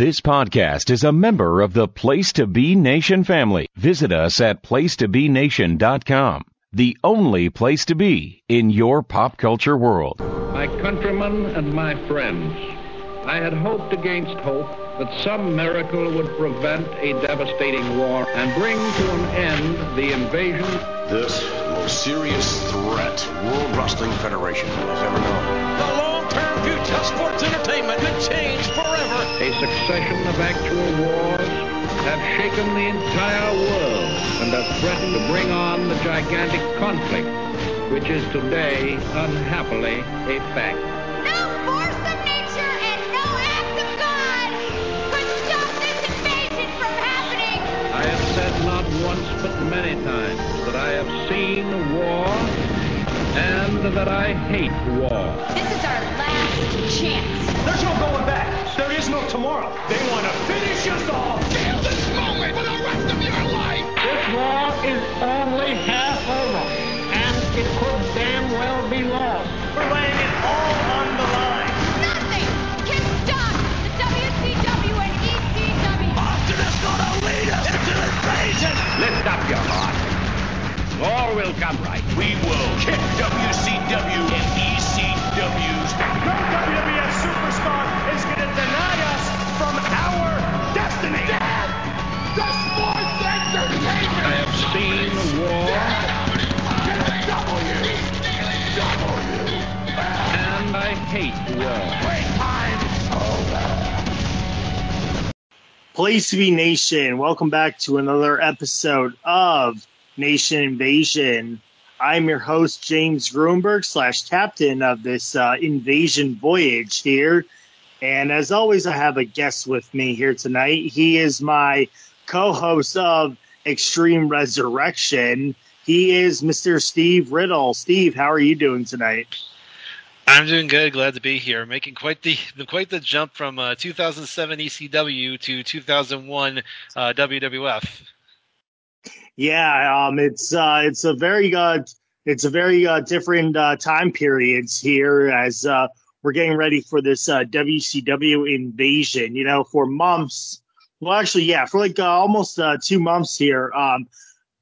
This podcast is a member of the Place to Be Nation family. Visit us at placetobenation.com, the only place to be in your pop culture world. My countrymen and my friends, I had hoped against hope that some miracle would prevent a devastating war and bring to an end the invasion. This most serious threat World Wrestling Federation has ever known. The long-term future of sports entertainment could change forever. A succession of actual wars have shaken the entire world and have threatened to bring on the gigantic conflict which is today, unhappily, a fact. No force of nature and no act of God could stop this invasion from happening. I have said not once but many times that I have seen war and that I hate war. This is our last chance. There's no going back. There is no tomorrow. They want to finish us all. Feel this moment for the rest of your life. This war is only half over, and it could damn well be lost. We're laying it all on the line. Nothing can stop the WCW and ECW. Austin is going to lead us into invasion. Lift up your heart. All will come right. We will kick WCW and ECW's No WWF superstar is going to deny us from our destiny. Dad, the sports entertainment. I have seen war, and I hate war. Wait, time's over. Place to be Nation. Welcome back to another episode of Nation Invasion. I'm your host, James Grunberg, slash captain of this uh, invasion voyage here. And as always, I have a guest with me here tonight. He is my co host of Extreme Resurrection. He is Mr. Steve Riddle. Steve, how are you doing tonight? I'm doing good. Glad to be here. Making quite the quite the jump from uh, 2007 ECW to 2001 uh, WWF. Yeah, um, it's uh, it's a very uh, it's a very uh, different uh, time periods here as uh, we're getting ready for this uh, WCW invasion. You know, for months. Well, actually, yeah, for like uh, almost uh, two months here, um,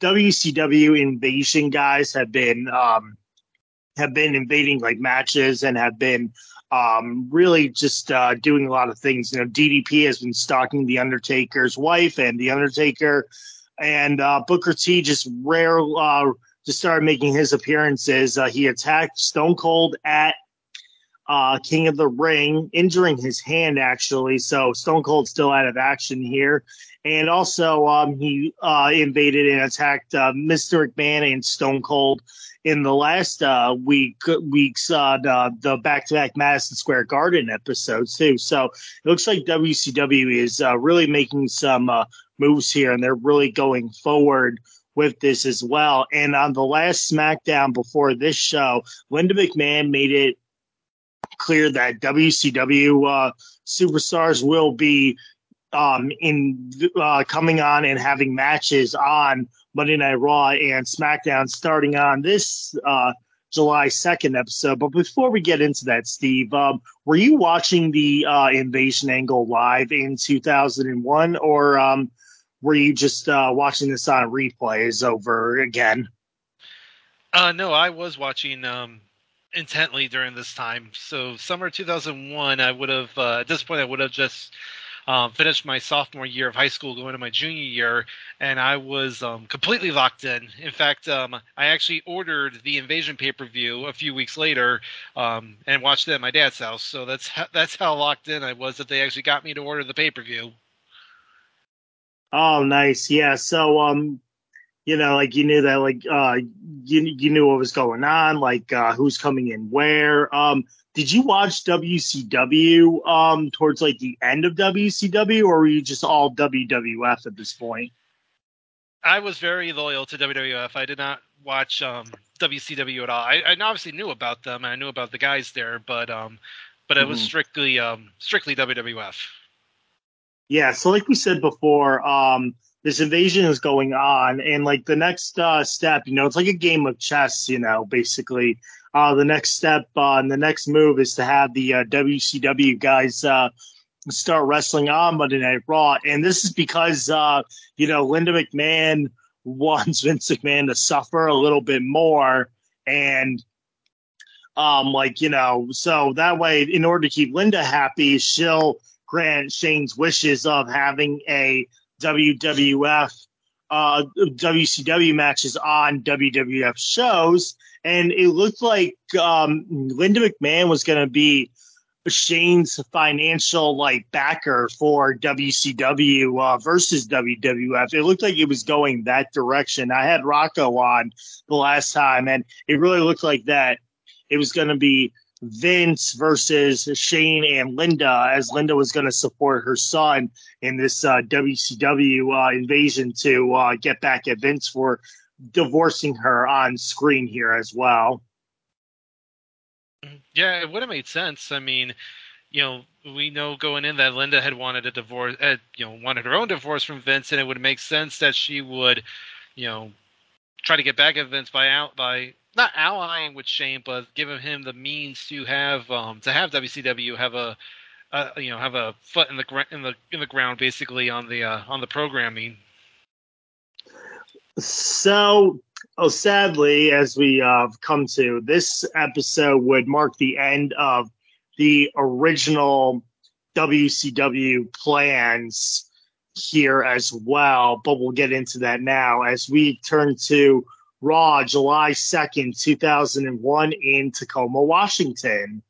WCW invasion guys have been um, have been invading like matches and have been um, really just uh, doing a lot of things. You know, DDP has been stalking the Undertaker's wife and the Undertaker, and uh, Booker T just rare uh, just started making his appearances. Uh, he attacked Stone Cold at uh, King of the Ring, injuring his hand actually. So Stone Cold still out of action here. And also, um, he uh, invaded and attacked uh, Mr. McMahon and Stone Cold in the last uh, week weeks uh, the, the back-to-back Madison Square Garden episodes too. So it looks like WCW is uh, really making some moves here, and they're really going forward with this as well. And on the last SmackDown before this show, Linda McMahon made it clear that WCW uh, superstars will be um, in uh, coming on and having matches on Monday Night Raw and SmackDown starting on this uh, July 2nd episode. But before we get into that, Steve, um, were you watching the uh, Invasion Angle live in 2001 or um, were you just uh, watching this on replays over again? Uh, no, I was watching um, intently during this time. So summer 2001, I would have uh, at this point I would have just um, finished my sophomore year of high school, going to my junior year, and I was um, completely locked in. In fact, um, I actually ordered the Invasion pay per view a few weeks later um, and watched it at my dad's house. So that's that's how locked in I was that they actually got me to order the pay per view. Oh, nice. Yeah. So, um, you know, like you knew that, like, uh, you you knew what was going on, like, uh, who's coming in where. Um, did you watch WCW um towards like the end of WCW, or were you just all WWF at this point? I was very loyal to WWF. I did not watch um, WCW at all. I, I obviously knew about them. I knew about the guys there, but um, but it was Mhm. strictly um, strictly WWF. Yeah, so like we said before, um, this invasion is going on, and like the next uh, step, you know, it's like a game of chess, you know, basically. Uh, the next step uh, and the next move is to have the uh, WCW guys uh, start wrestling on Monday Night Raw. And this is because, uh, you know, Linda McMahon wants Vince McMahon to suffer a little bit more. And, um, like, you know, so that way, in order to keep Linda happy, she'll grant Shane's wishes of having a WWF, uh, WCW matches on WWF shows. And it looked like, um, Linda McMahon was going to be, Shane's financial like backer for WCW uh, versus WWF. It looked like it was going that direction. I had Rocco on the last time, and it really looked like that it was going to be Vince versus Shane and Linda, as Linda was going to support her son in this uh, WCW uh, invasion to uh, get back at Vince for divorcing her on screen here as well. Yeah, it would have made sense. I mean, you know, we know going in that Linda had wanted a divorce, had, you know, wanted her own divorce from Vince, and it would make sense that she would, you know, try to get back at Vince by out by not allying with Shane, but giving him the means to have um to have WCW have a, a you know have a foot in the in the in the ground basically on the uh, on the programming. So Oh, sadly, as we uh, come to this episode, would mark the end of the original WCW plans here as well. But we'll get into that now as we turn to Raw, July 2nd, 2001, in Tacoma, Washington.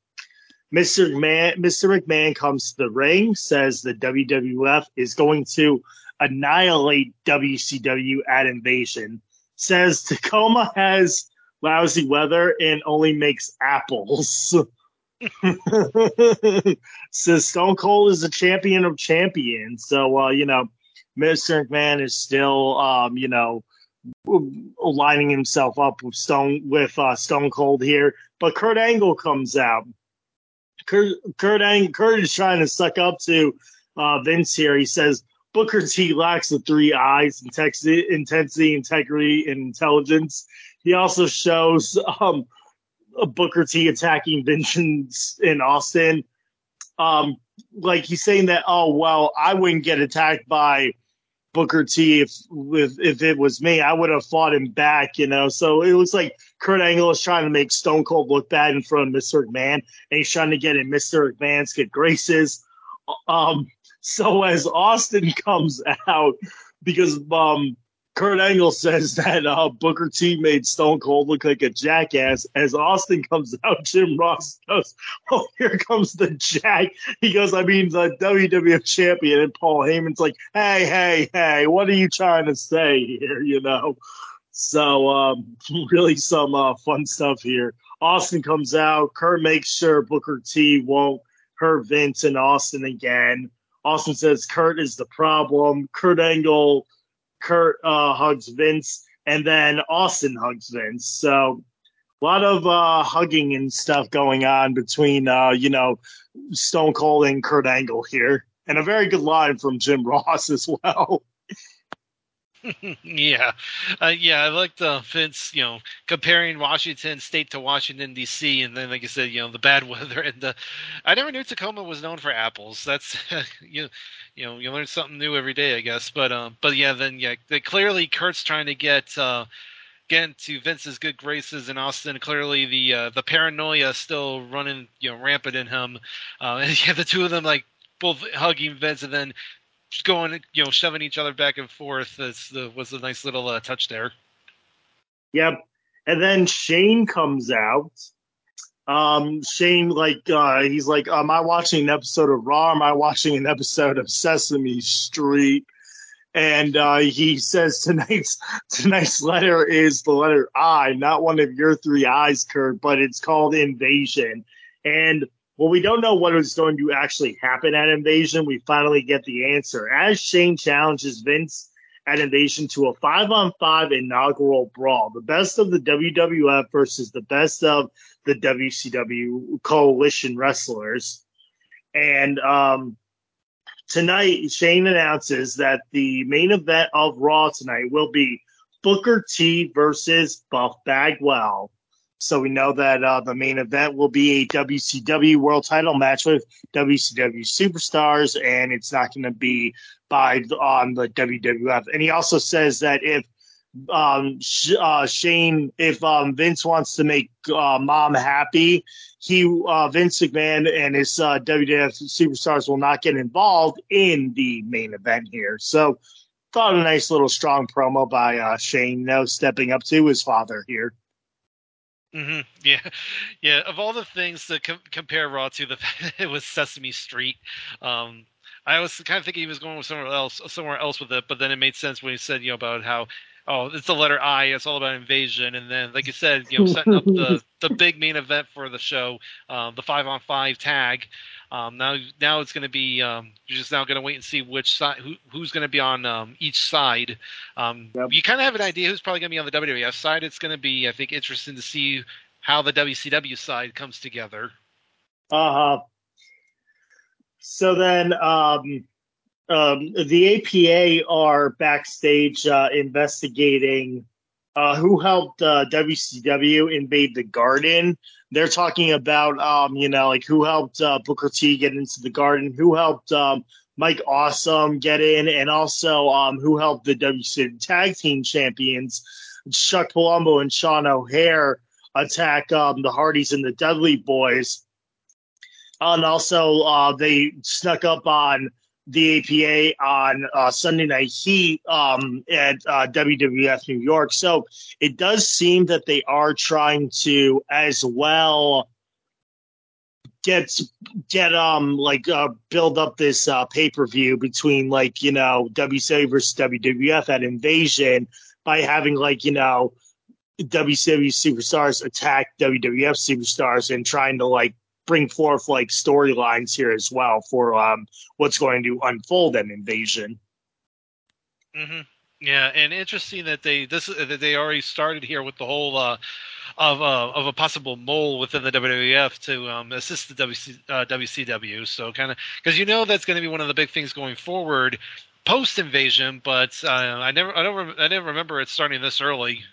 Mr. McMahon, Mr. McMahon comes to the ring, says the WWF is going to annihilate WCW at Invasion says Tacoma has lousy weather and only makes apples. says Stone Cold is a champion of champions. So, uh, you know, Mr. McMahon is still, um, you know, lining himself up with Stone with uh, Stone Cold here. But Kurt Angle comes out. Kurt Kurt, Ang- Kurt is trying to suck up to uh, Vince here. He says, Booker T lacks the three eyes, intensity, intensity, integrity, and intelligence. He also shows um, Booker T attacking Vincent in Austin. Um, like he's saying that, oh well, I wouldn't get attacked by Booker T if if if it was me, I would have fought him back, you know. So it looks like Kurt Angle is trying to make Stone Cold look bad in front of Mr. McMahon, and he's trying to get in Mr. McMahon's good graces. Um, so as Austin comes out, because um, Kurt Angle says that uh, Booker T made Stone Cold look like a jackass. As Austin comes out, Jim Ross goes, "Oh, here comes the Jack." He goes, "I mean the WWF champion." And Paul Heyman's like, "Hey, hey, hey, what are you trying to say here?" You know. So um, really some uh, fun stuff here. Austin comes out. Kurt makes sure Booker T won't hurt Vince and Austin again. Austin says Kurt is the problem. Kurt Angle, Kurt uh, hugs Vince, and then Austin hugs Vince. So a lot of uh, hugging and stuff going on between, uh, you know, Stone Cold and Kurt Angle here. And a very good line from Jim Ross as well. yeah, uh, yeah, I like the Vince, you know, comparing Washington State to Washington D.C. and then, like you said, you know, the bad weather and the. I never knew Tacoma was known for apples. That's you, you know, you learn something new every day, I guess. But um, but yeah, then yeah, clearly Kurt's trying to get uh, get into Vince's good graces in Austin. Clearly, the uh, the paranoia still running, you know, rampant in him. Uh, and yeah, the two of them like both hugging Vince and then just going, you know, shoving each other back and forth. That's was a nice little uh, touch there. Yep. And then Shane comes out. Um, Shane, like, uh, he's like, am I watching an episode of Raw? Am I watching an episode of Sesame Street? And uh, he says tonight's tonight's letter is the letter I, not one of your three eyes, Kurt, but it's called Invasion. And well, we don't know what is going to actually happen at Invasion. We finally get the answer as Shane challenges Vince at Invasion to a five on five inaugural brawl. The best of the WWF versus the best of the WCW coalition wrestlers. And um, tonight, Shane announces that the main event of Raw tonight will be Booker T versus Buff Bagwell. So we know that uh, the main event will be a WCW World Title match with WCW superstars, and it's not going to be by on the WWF. And he also says that if um, uh, Shane, if um, Vince wants to make uh, mom happy, he uh, Vince McMahon and his uh, WWF superstars will not get involved in the main event here. So, thought a nice little strong promo by uh, Shane, you stepping up to his father here. Mm-hmm. Yeah, yeah. Of all the things to com- compare Raw to, the it was Sesame Street. Um, I was kind of thinking he was going somewhere else, somewhere else with it, but then it made sense when he said, you know, about how oh, it's the letter I. It's all about invasion, and then, like you said, you know, setting up the the big main event for the show, um, the five on five tag. Um, now, now it's going to be um, you're just now going to wait and see which side, who, who's going to be on um, each side. Um, yep. You kind of have an idea who's probably going to be on the WWF side. It's going to be, I think, interesting to see how the WCW side comes together. Uh huh. So then, um, um, the APA are backstage uh, investigating uh, who helped uh, WCW invade the Garden. They're talking about, um, you know, like who helped uh, Booker T get into the Garden, who helped um, Mike Awesome get in, and also um, who helped the WCW Tag Team Champions, Chuck Palumbo and Sean O'Haire, attack um, the Hardys and the Dudley Boys. And also, uh, they snuck up on the APA on uh, Sunday Night Heat um, at uh, WWF New York. So it does seem that they are trying to as well get get um like uh, build up this uh, pay per view between like you know WCW versus WWF at Invasion by having like you know WCW superstars attack WWF superstars and trying to like bring forth like storylines here as well for um, what's going to unfold in Invasion. Mm-hmm. Yeah, and interesting that they this that they already started here with the whole uh, of uh, of a possible mole within the WWF to um, assist the WC, uh, WCW. So kind of because you know that's going to be one of the big things going forward post invasion. But uh, I never I don't I never remember it starting this early.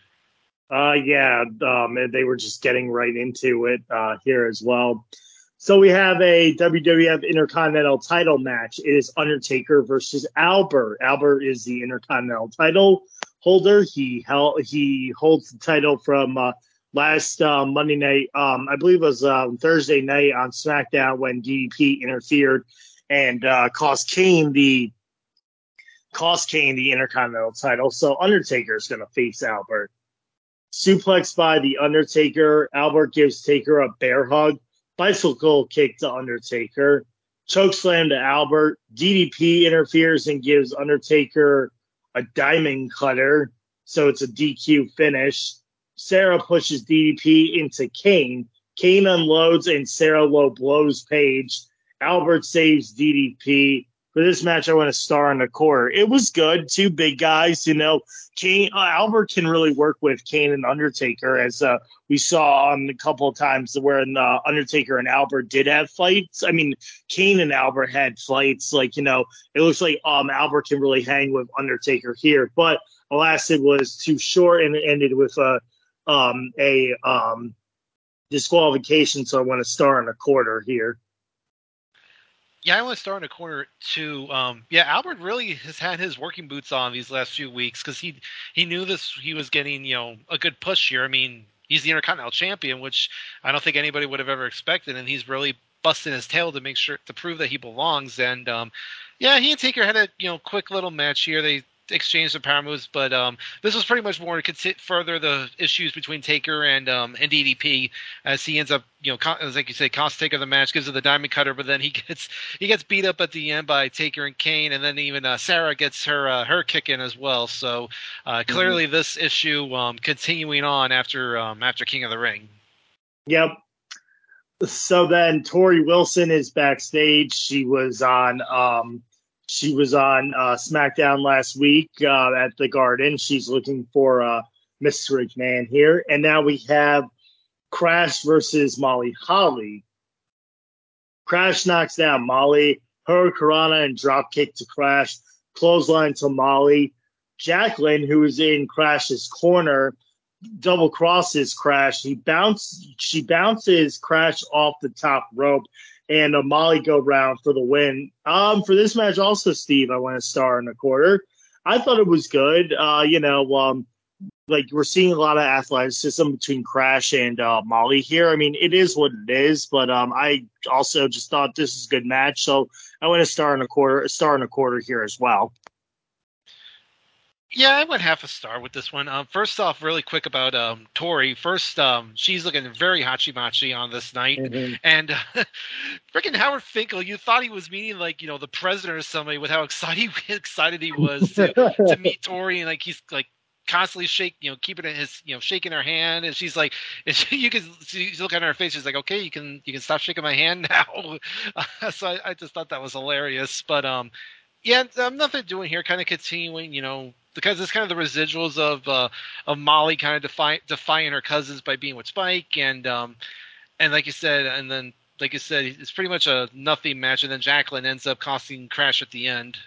Uh, yeah, um, they were just getting right into it uh, here as well. So we have a WWF Intercontinental title match. It is Undertaker versus Albert. Albert is the Intercontinental title holder. He held, he holds the title from uh, last uh, Monday night. Um, I believe it was um, Thursday night on SmackDown when DDP interfered and uh, cost Kane the cost Kane the Intercontinental title. So Undertaker is going to face Albert. Suplex by the Undertaker. Albert gives Taker a bear hug bicycle kick to Undertaker, choke slam to Albert. DDP interferes and gives Undertaker a diamond cutter, so it's a DQ finish. Sara pushes DDP into Kane. Kane unloads and Sara low blows Page. Albert saves DDP for this match, I want to star in the core. It was good. Two big guys, you know. Kane uh, Albert can really work with Kane and Undertaker, as uh, we saw on a couple of times where uh, Undertaker and Albert did have fights. I mean, Kane and Albert had fights. Like you know, it looks like um Albert can really hang with Undertaker here, but alas, it was too short and it ended with a um a um disqualification. So I want to star in a quarter here. Yeah, I want to start in a corner too. Um, yeah, Albert really has had his working boots on these last few weeks because he he knew this he was getting you know a good push here. I mean, he's the Intercontinental Champion, which I don't think anybody would have ever expected, and he's really busting his tail to make sure to prove that he belongs. And um, yeah, he and Taker had a you know quick little match here. They exchange some power moves, but um, this was pretty much more to further the issues between Taker and um, and DDP as he ends up, you know, as like you say, cost Taker the match, gives him the diamond cutter, but then he gets he gets beat up at the end by Taker and Kane, and then even uh, Sara gets her uh, her kick in as well. So uh, mm-hmm. clearly, mm-hmm. this issue um, continuing on after um, after King of the Ring. Yep. So then Torrie Wilson is backstage. She was on um, she was on uh, SmackDown last week uh, at the Garden. She's looking for uh, Mr. McMahon here. And now we have Crash versus Molly Holly. Crash knocks down Molly, hurricanrana and drop kick to Crash, clothesline to Molly. Jacqueline, who is in Crash's corner, double crosses Crash. He bounce she bounces Crash off the top rope, and a Molly go round for the win. Um, for this match, also Steve, I went a star and a quarter. I thought it was good. Uh, you know, um, like we're seeing a lot of athleticism between Crash and uh, Molly here. I mean, it is what it is, but um, I also just thought this is a good match, so I went a star and a quarter, a star and a quarter here as well. Yeah, I went half a star with this one. Um, first off, really quick about um, Torrie. First, um, she's looking very hachi machi on this night, Mhm. and freaking Howard Finkel. You thought he was meeting like you know the president or somebody with how excited excited he was to, to meet Torrie, and like he's like constantly shake, you know, keeping his, you know, shaking her hand, and she's like, and she, you can see, you look at her face, she's like, okay, you can you can stop shaking my hand now. so I, I just thought that was hilarious, but um, yeah, um, nothing doing here, kind of continuing, you know, because it's kind of the residuals of uh, of Molly kind of defy, defying her cousins by being with Spike, and um, and like you said, and then like you said, it's pretty much a nothing match, and then Jacqueline ends up costing Crash at the end.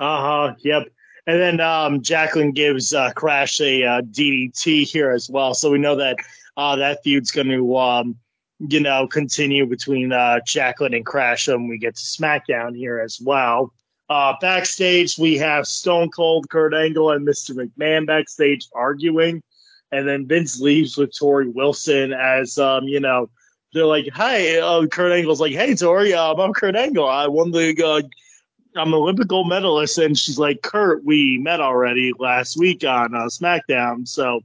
Uh huh. Yep. And then um, Jacqueline gives uh, Crash a uh, DDT here as well, so we know that uh, that feud's going to, um, you know, continue between uh, Jacqueline and Crash when we get to SmackDown here as well. Uh, backstage, we have Stone Cold, Kurt Angle, and Mr. McMahon backstage arguing, and then Vince leaves with Torrie Wilson as, um, you know, they're like, "Hey, uh, Kurt Angle's like, "Hey, Torrie, um, I'm Kurt Angle. I won the." Uh, I'm an Olympic gold medalist, and she's like, Kurt, we met already last week on uh, SmackDown. So,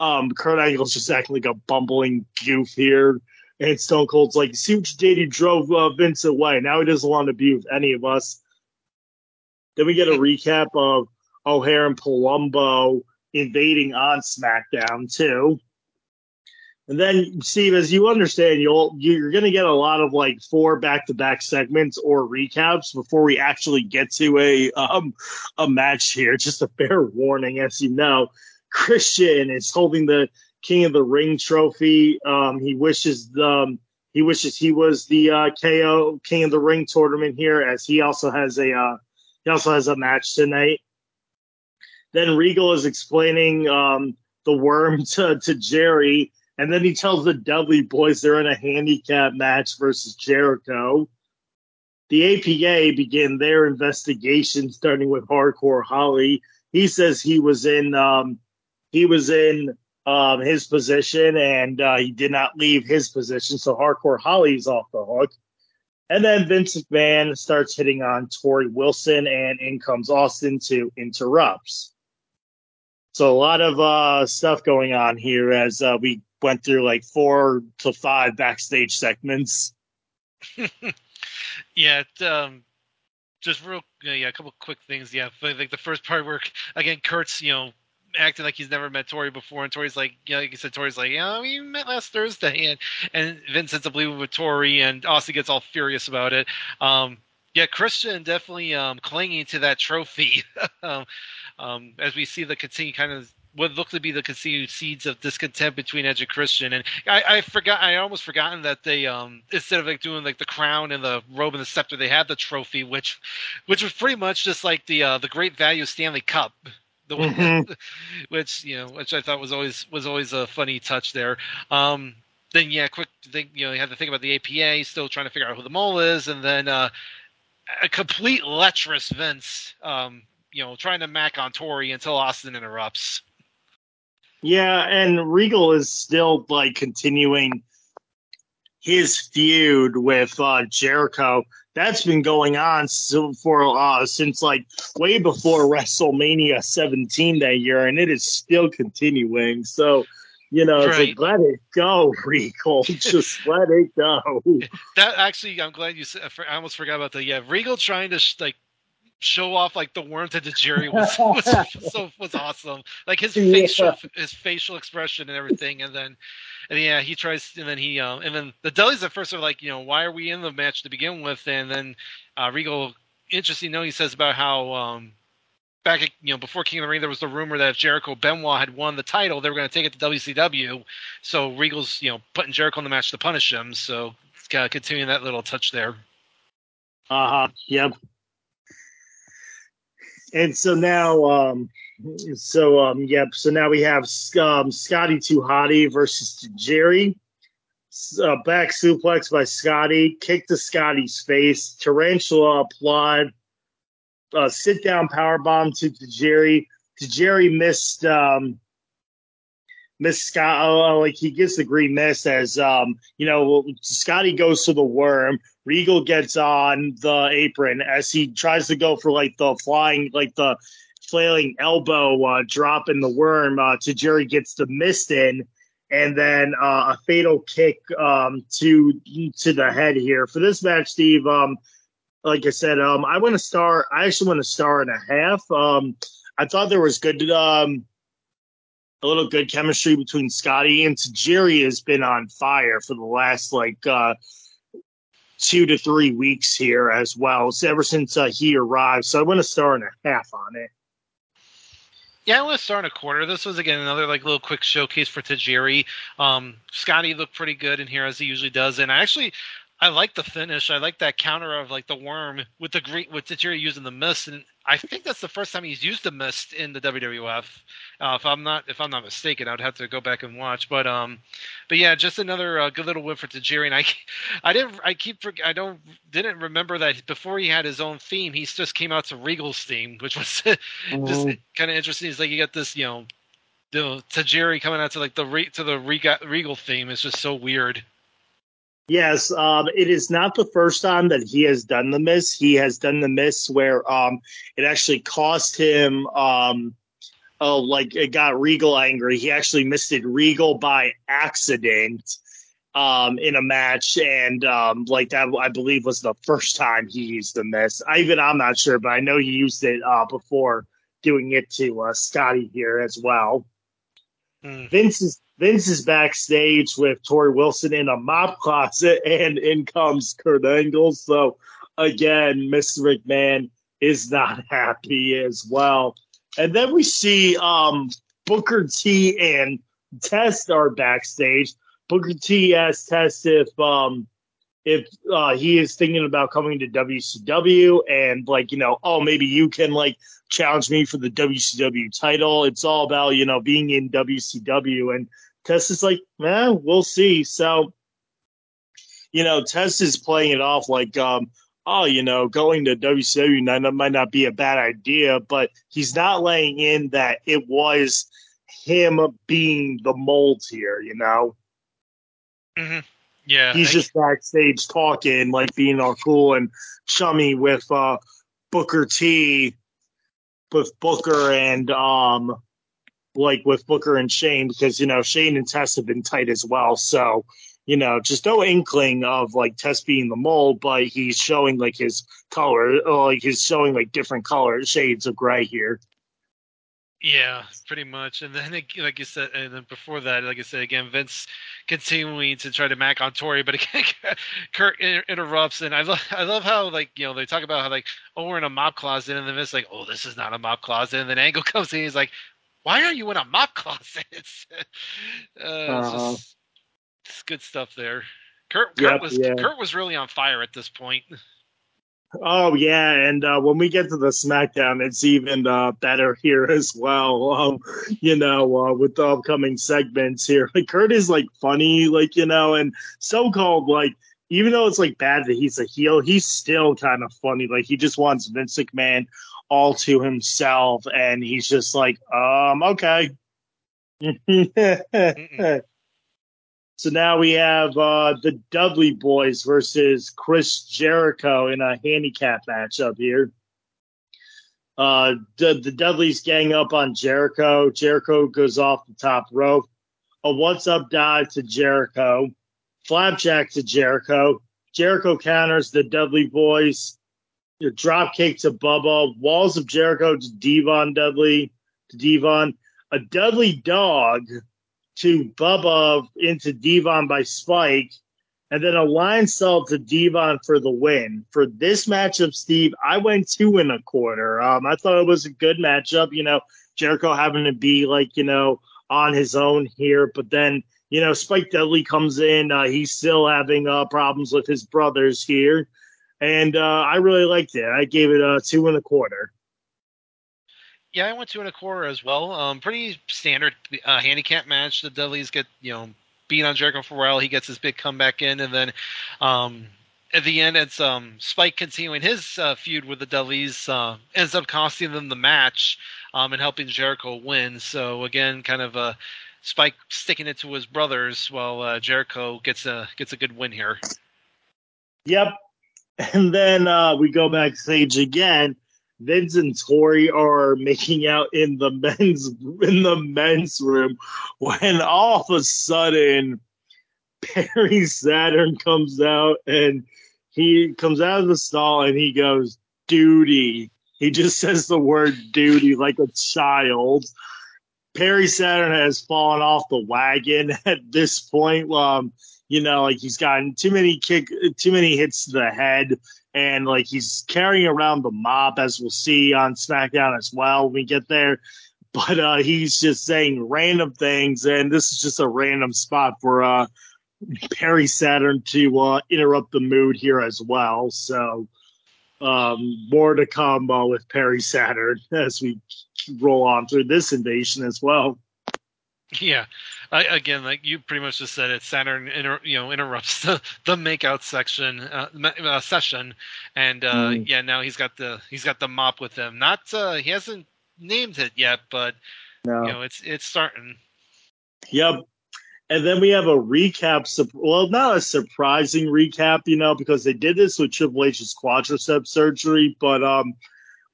um, Kurt Angle's just acting like a bumbling goof here, and Stone Cold's like, see what you did? You drove uh, Vince away. Now he doesn't want to be with any of us. Then we get a recap of O'Haire and Palumbo invading on SmackDown too. And then, Steve, as you understand, you'll you're going to get a lot of like four back-to-back segments or recaps before we actually get to a um a match here. Just a fair warning, as you know, Christian is holding the King of the Ring trophy. Um, he wishes um he wishes he was the uh, KO King of the Ring tournament here, as he also has a uh, he also has a match tonight. Then Regal is explaining um, the worm to, to Tajiri, and then he tells the Dudley boys they're in a handicap match versus Jericho. The APA begin their investigation, starting with Hardcore Holly. He says he was in um, he was in um, his position and uh, he did not leave his position, so Hardcore Holly's off the hook. And then Vince McMahon starts hitting on Torrie Wilson, and in comes Austin to interrupts. So a lot of uh, stuff going on here as uh, we went through like four to five backstage segments. yeah, it, um, just real, yeah, a couple quick things. Yeah, think the first part where again Kurt's, you know, acting like he's never met Torrie before, and Torrie's like, yeah, like you said, Torrie's like, yeah, we met last Thursday, and and Vince ends up leaving with Torrie, and Austin gets all furious about it. Um, yeah, Christian definitely um, clinging to that trophy, um, um, as we see the continue kind of what look to be the continued seeds of discontent between Edge and Christian. And I, I forgot, I almost forgotten that they, um, instead of like doing like the crown and the robe and the scepter, they had the trophy, which, which was pretty much just like the uh, the Great Value Stanley Cup. The one, Mhm. which you know, which I thought was always was always a funny touch there. Um, then yeah, quick thing, you know, you have to think about the APA, still trying to figure out who the mole is, and then uh, a complete lecherous Vince, um, you know, trying to mac on Torrie until Austin interrupts. Yeah, and Regal is still like continuing his feud with uh, Jericho. That's been going on for uh, since like way before WrestleMania 17 that year, and it is still continuing. So, you know, it's Right. like let it go, Regal. Just let it go. That actually, I'm glad you said. I almost forgot about that. Yeah, Regal trying to sh- like show off like the worm to Tajiri was was so was awesome. Like his Yeah. facial his facial expression and everything, and then and yeah, he tries and then he um and then the Dudleys at first are like, you know, why are we in the match to begin with? And then uh, Regal, interesting note he says about how um back at, you know before King of the Ring there was the rumor that if Jericho Benoit had won the title, they were going to take it to WCW. So Regal's you know putting Jericho in the match to punish him. So of continuing that little touch there. Uh huh. Yep. And so now, um, So um, yep. So now we have um, Scotty Hotty versus Tajiri. Uh, back suplex by Scotty. Kick to Scotty's face. Tarantula applaud. Uh, sit down power bomb to, Tajiri. Tajiri missed um, Miss Scott, oh, like he gets the green miss as um, you know, Scotty goes to the worm. Regal gets on the apron as he tries to go for like the flying, like the flailing elbow uh, drop in the worm. Uh, to Tajiri gets the mist in, and then uh, a fatal kick um, to to the head here for this match, Steve. Um, like I said, um, I want to star. I actually want a star and a half. Um, I thought there was good. Um, a little good chemistry between Scotty and Tajiri has been on fire for the last like uh, two to three weeks here as well. So ever since uh, he arrived, so I went a star and a half on it. Yeah, I went a star and a quarter. This was again another like little quick showcase for Tajiri. Um, Scotty looked pretty good in here as he usually does, and I actually I like the finish. I like that counter of like the worm with the green with Tajiri using the mist, and I think that's the first time he's used the mist in the WWF. Uh, if I'm not if I'm not mistaken, I'd have to go back and watch. But um, but yeah, just another uh, good little win for Tajiri. And I I didn't I keep I don't didn't remember that before he had his own theme, he just came out to Regal's theme, which was mm-hmm. just kind of interesting. He's like you got this you know. The Tajiri coming out to like the re, to the Regal theme is just so weird. Yes, um, it is not the first time that he has done the miss. He has done the miss where um, it actually cost him. Um, oh, like it got Regal angry. He actually missed it Regal by accident um, in a match, and um, like that, I believe was the first time he used the miss. I even I'm not sure, but I know he used it uh, before doing it to uh, Scotty here as well. Mm. Vince is Vince is backstage with Torrie Wilson in a mop closet, and in comes Kurt Angle. So again, Mr. McMahon is not happy as well. And then we see um, Booker T and Test are backstage. Booker T asks Test if um, if uh, he is thinking about coming to WCW and like you know, oh maybe you can like challenge me for the WCW title. It's all about you know being in WCW and Test is like, eh, we'll see. So, you know, Test is playing it off like, um, oh, you know, going to WCW might not be a bad idea, but he's not laying in that it was him being the mold here, you know? Mm-hmm. Yeah. He's just backstage talking, like being all cool and chummy with uh, Booker T, with Booker and um, like with Booker and Shane because you know Shane and Test have been tight as well. So you know, just no inkling of like Test being the mole, but he's showing like his color, uh, like he's showing like different color shades of gray here. Yeah, pretty much. And then, like you said, and then before that, like I said again, Vince continuing to try to mac on Torrie, but again, Kurt interrupts, and I love, I love how like you know they talk about how like oh we're in a mop closet, and then Vince like oh this is not a mop closet, and then Angle comes in, he's like why are you in a mop closet? uh, uh-huh. just, it's good stuff there. Kurt, Kurt yep, was yeah. Kurt was really on fire at this point. Oh yeah, and uh, when we get to the SmackDown, it's even uh, better here as well. Um, you know, uh, with the upcoming segments here, like Kurt is like funny, like you know, and so called like even though it's like bad that he's a heel, he's still kind of funny. Like he just wants Vince McMahon all to himself, and he's just like, um, okay. so now we have uh, the Dudley Boys versus Chris Jericho in a handicap matchup here. Uh, the, the Dudleys gang up on Jericho. Jericho goes off the top rope. A what's up dive to Jericho. Flapjack to Jericho. Jericho counters the Dudley Boys your drop kick to Bubba, walls of Jericho to Devon Dudley to Devon, a Dudley dog to Bubba into Devon by Spike, and then a Lionsault to Devon for the win. For this matchup, Steve, I went two and a quarter. Um, I thought it was a good matchup. You know, Jericho having to be like you know on his own here, but then you know Spike Dudley comes in. Uh, he's still having uh, problems with his brothers here and uh, I really liked it. I gave it a two and a quarter. Yeah, I went two and a quarter as well. Um, pretty standard uh, handicap match. The Dudleys get you know beat on Jericho for a while. He gets his big comeback in, and then um, at the end, it's um, Spike continuing his uh, feud with the Dudleys. Uh, ends up costing them the match um, and helping Jericho win. So again, kind of a Spike sticking it to his brothers while uh, Jericho gets a gets a good win here. Yep. And then uh, we go backstage again. Vince and Torrie are making out in the men's in the men's room when all of a sudden Perry Saturn comes out and he comes out of the stall and he goes duty. He just says the word duty like a child. Perry Saturn has fallen off the wagon at this point. Um, you know, like he's gotten too many kick, too many hits to the head, and like he's carrying around the mop, as we'll see on SmackDown as well when we get there. But uh, he's just saying random things, and this is just a random spot for uh, Perry Saturn to uh, interrupt the mood here as well. So um, more to come uh, with Perry Saturn as we roll on through this invasion as well. Yeah, I, again, like you pretty much just said it. Saturn, inter, you know, interrupts the, the makeout section uh, uh, session, and uh, mm. yeah, now he's got the he's got the mop with him. Not uh, he hasn't named it yet, but no. you know, it's it's starting. Yep. And then we have a recap. Well, not a surprising recap, you know, because they did this with Triple H's quadricep surgery, but um,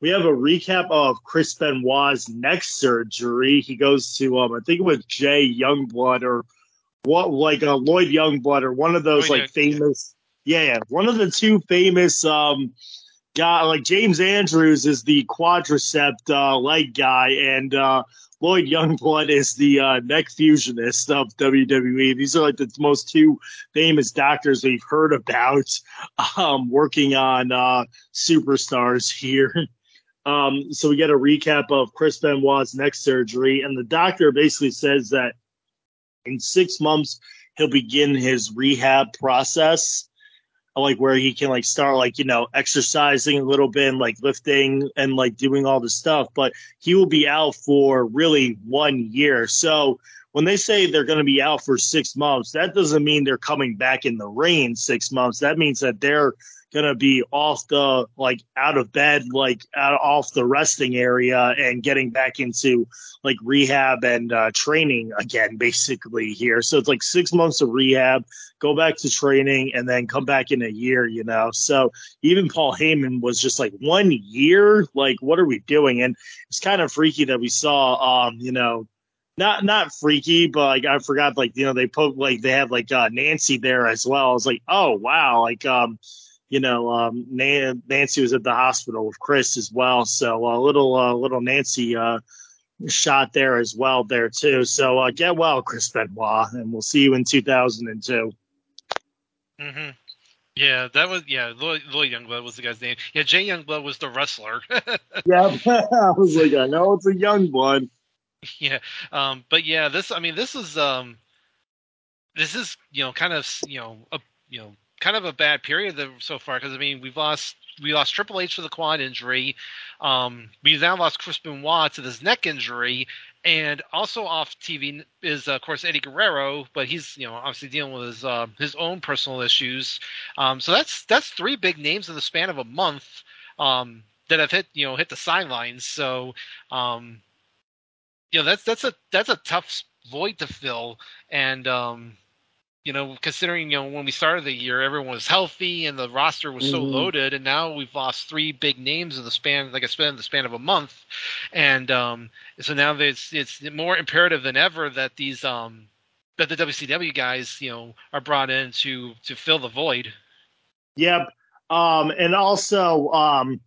we have a recap of Chris Benoit's neck surgery. He goes to um, I think it was Jay Youngblood or what, like uh, Lloyd Youngblood or one of those like famous, yeah, yeah, one of the two famous um, guy like James Andrews is the quadricep uh, leg guy, and uh, Lloyd Youngblood is the uh, neck fusionist of WWE. These are like the most two famous doctors we've heard about um, working on uh, superstars here. Um, so we get a recap of Chris Benoit's neck surgery, and the doctor basically says that in six months he'll begin his rehab process, like where he can like start like you know exercising a little bit, and, like lifting and like doing all the stuff. But he will be out for really one year. So when they say they're going to be out for six months, that doesn't mean they're coming back in the ring in six months. That means that they're gonna be off the like out of bed, like out off the resting area, and getting back into like rehab and uh, training again, basically here. So it's like six months of rehab, go back to training, and then come back in a year. You know, so even Paul Heyman was just like one year. Like, what are we doing? And it's kind of freaky that we saw, um, you know, not not freaky, but like I forgot, like you know, they put like they have like uh, Nancy there as well. I was like, oh wow, like um, you know, um, Nancy was at the hospital with Chris as well. So a uh, little, uh, little Nancy, uh, shot there as well there too. So, uh, get well, Chris Benoit, and we'll see you in 2002. Mm-hmm. Yeah, that was yeah. Lloyd, Lloyd Youngblood was the guy's name. Yeah, Jay Youngblood was the wrestler. yeah, I was like, I know it's a Youngblood. Yeah, um, but yeah, this. I mean, this is um, this is you know kind of you know a you know kind of a bad period so far because I mean we've lost we lost Triple H to the quad injury, um, we've now lost Chris Benoit to this neck injury, and also off TV is of course Eddie Guerrero, but he's you know obviously dealing with his uh, his own personal issues. Um, so that's that's three big names in the span of a month um, that have hit you know hit the sidelines. So um, you know that's that's a that's a tough void to fill, and um, you know, considering you know when we started the year, everyone was healthy and the roster was so mm-hmm. loaded, and now we've lost three big names in the span, like I said, in the span of a month, and um, so now it's it's more imperative than ever that these um that the WCW guys you know are brought in to to fill the void. Yep, um, and also um,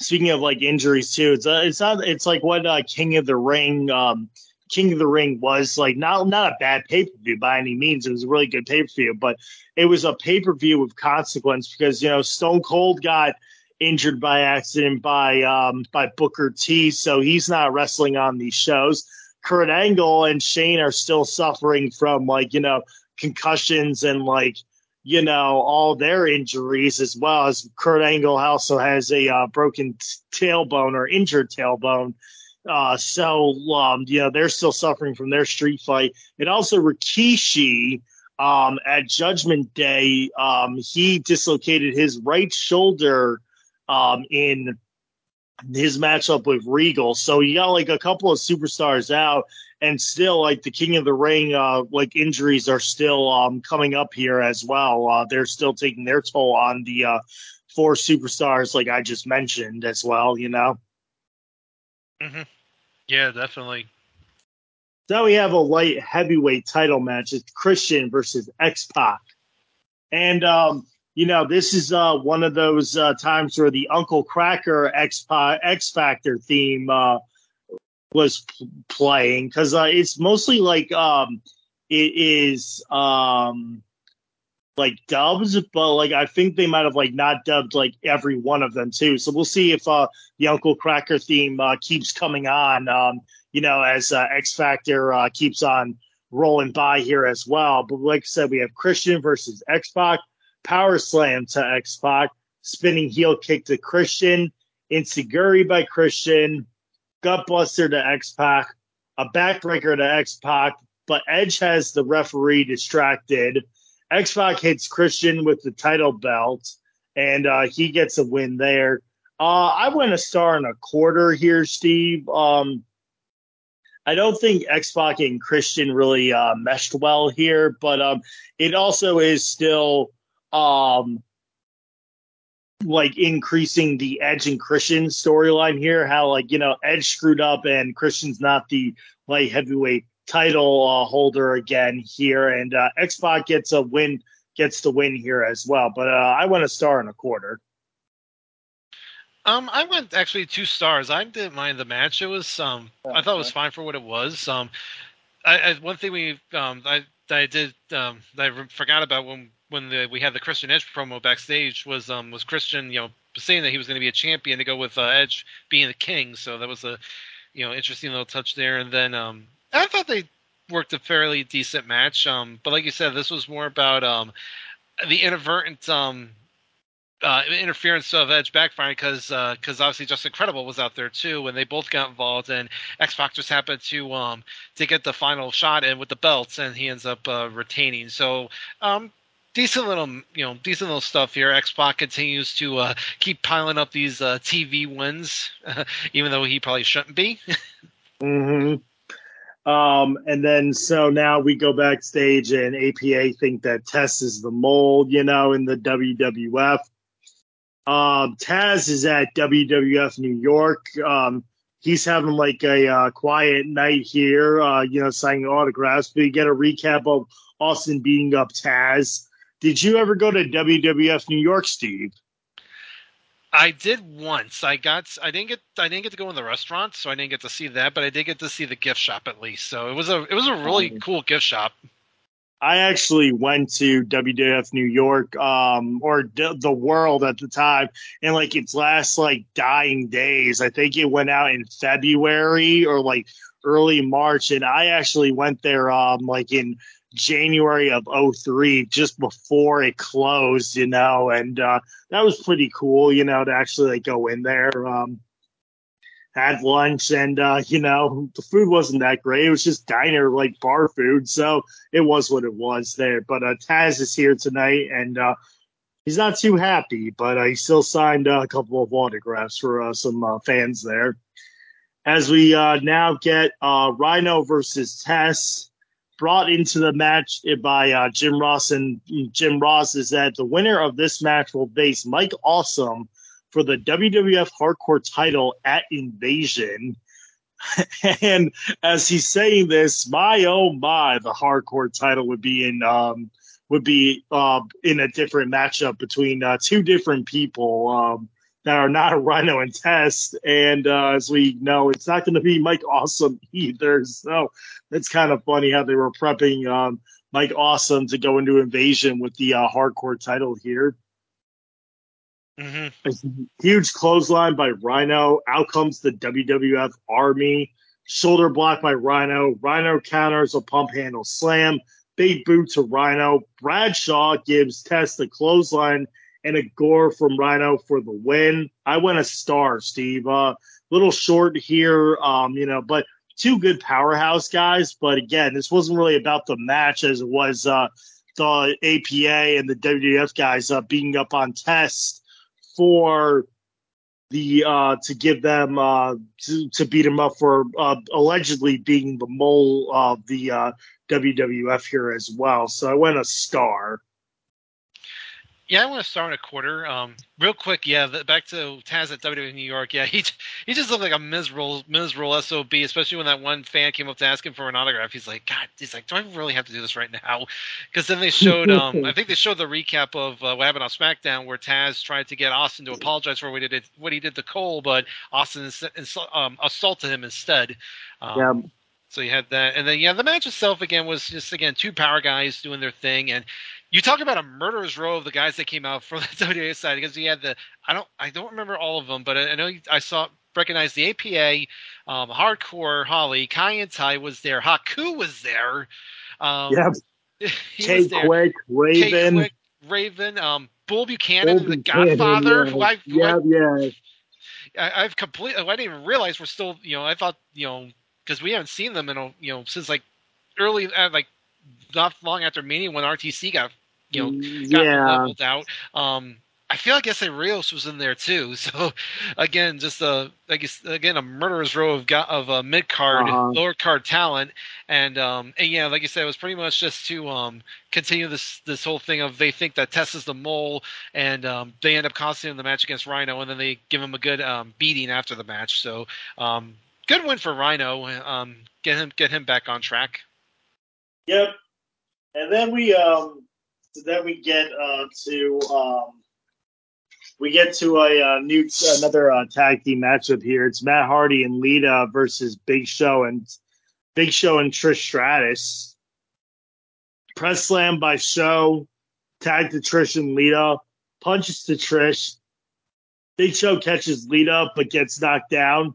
speaking of like injuries too, it's uh, it's not it's like what uh, King of the Ring um King of the Ring was like not not a bad pay per view by any means. It was a really good pay per view, but it was a pay per view with consequence because you know Stone Cold got injured by accident by um, by Booker T, so he's not wrestling on these shows. Kurt Angle and Shane are still suffering from like you know concussions and like you know, all their injuries as well as Kurt Angle also has a uh, broken tailbone or injured tailbone. Uh, so, um, you know, they're still suffering from their street fight. And also Rikishi, um, at Judgment Day, um, he dislocated his right shoulder, um, in his matchup with Regal. So you got like a couple of superstars out and still like the King of the Ring, uh, like injuries are still, um, coming up here as well. Uh, they're still taking their toll on the, uh, four superstars like I just mentioned as well, you know? hmm Yeah, definitely. Now we have a light heavyweight title match. It's Christian versus X Pac. And, um, you know, this is uh, one of those uh, times where the Uncle Kracker X, X Factor theme uh, was p- playing because uh, it's mostly like um, it is um, like dubs, but like I think they might have like not dubbed like every one of them too. So we'll see if uh, the Uncle Kracker theme uh, keeps coming on. Um, you know, as X Factor keeps on rolling by here as well. But like I said, we have Christian versus X Pac, Power Slam to X Pac, spinning heel kick to Christian, Enzuigiri by Christian, Gutbuster to X Pac, a backbreaker to X Pac, but Edge has the referee distracted. X Pac hits Christian with the title belt, and uh, he gets a win there. Uh, I went a star and a quarter here, Steve. Um, I don't think X Pac and Christian really uh, meshed well here, but um, it also is still um, like increasing the Edge and Christian storyline here. How like you know Edge screwed up and Christian's not the light heavyweight title uh, holder again here, and uh, X Pac gets a win, gets the win here as well. But uh, I went a star and a quarter. Um, I went actually two stars. I didn't mind the match. It was um, I thought it was fine for what it was. Um, I, I one thing we um, I I did um, I forgot about when when the, we had the Christian Edge promo backstage was um was Christian you know saying that he was going to be a champion to go with uh, Edge being the king. So that was a you know interesting little touch there. And then um, I thought they worked a fairly decent match. Um, but like you said, this was more about um the inadvertent um uh, interference of Edge backfiring because uh, obviously Justin Credible was out there too, and they both got involved, and X Pac just happened to um to get the final shot in with the belts, and he ends up uh, retaining. So um decent little you know decent little stuff here. X Pac continues to uh, keep piling up these uh, TV wins, even though he probably shouldn't be. hmm Um, and then so now we go backstage and APA think that Test is the mold, you know, in the WWF. Um, Taz is at WWF New York. Um, he's having like a uh, quiet night here, uh, you know, signing autographs. But you get a recap of Austin beating up Taz. Did you ever go to WWF New York, Steve? I did once. I got. I didn't get. I didn't get to go in the restaurant, so I didn't get to see that. But I did get to see the gift shop at least. So it was a. It was a really Um, cool gift shop. I actually went to WWF New York, um, or d- the world at the time, and like its last like dying days. I think it went out in February or like early March, and I actually went there, um, like in January of 03, just before it closed, you know, and uh, that was pretty cool, you know, to actually like go in there. Um, had lunch and uh, you know the food wasn't that great. It was just diner like bar food, so it was what it was there. But uh, Taz is here tonight, and uh, he's not too happy, but uh, he still signed uh, a couple of autographs for uh, some uh, fans there. As we uh, now get uh, Rhino versus Test brought into the match by uh, Jim Ross, and Jim Ross is that the winner of this match will face Mike Awesome for the WWF Hardcore title at Invasion. and as he's saying this, my oh my, the Hardcore title would be in um, would be uh, in a different matchup between uh, two different people um, that are not Rhino and Test. And uh, as we know, it's not going to be Mike Awesome either. So it's kind of funny how they were prepping um, Mike Awesome to go into Invasion with the uh, Hardcore title here. hmm A huge clothesline by Rhino. Out comes the WWF Army. Shoulder block by Rhino. Rhino counters a pump handle slam. big boot to Rhino. Bradshaw gives Test a clothesline and a gore from Rhino for the win. I went a star, Steve. Uh, little short here, um, you know, but two good powerhouse guys. But again, this wasn't really about the match as it was uh, the APA and the WWF guys uh, beating up on Test for the uh, to give them uh, to, to beat him up for uh, allegedly being the mole of the uh, WWF here as well. So I went a star. Yeah, I want to start in a quarter. Um, real quick, yeah. The, back to Taz at WWE New York. Yeah, he he just looked like a miserable miserable sob. Especially when that one fan came up to ask him for an autograph. He's like, God, he's like, do I really have to do this right now? Because then they showed, um, I think they showed the recap of uh, what happened on SmackDown, where Taz tried to get Austin to apologize for what he did what he did to Cole, but Austin ins- ins- um, assaulted him instead. Um, Yeah. So you had that, and then yeah, the match itself again was just again two power guys doing their thing, and you talk about a murderer's row of the guys that came out from the WWE side because you had the I don't I don't remember all of them, but I, I know I saw recognized the APA, um, Hardcore Holly, Kaientai was there, Haku was there, um, Yep. he K there, Quick, Kay Raven, Quick, Raven, um, Bull Buchanan, Bull the Buchanan, Godfather, yeah. who I who yeah, yeah. I, I I've completely I didn't even realize we're still you know I thought you know because we haven't seen them in a you know since like early uh, like not long after Mania when RTC got you know got yeah. leveled out. Um, I feel like Essa Rios was in there too. So again, just a I guess again a murderer's row of go- of uh, mid card, Uh-huh. lower card talent, and um, and yeah, like you said, it was pretty much just to um continue this this whole thing of they think that Test is the mole, and um, they end up costing him the match against Rhino, and then they give him a good um, beating after the match. So um, good win for Rhino. Um, get him get him back on track. Yep. And then we um then we get uh to um we get to a uh, new another uh, tag team matchup here. It's Matt Hardy and Lita versus Big Show and Big Show and Trish Stratus. Press slam by Show, tag to Trish and Lita, punches to Trish. Big Show catches Lita but gets knocked down.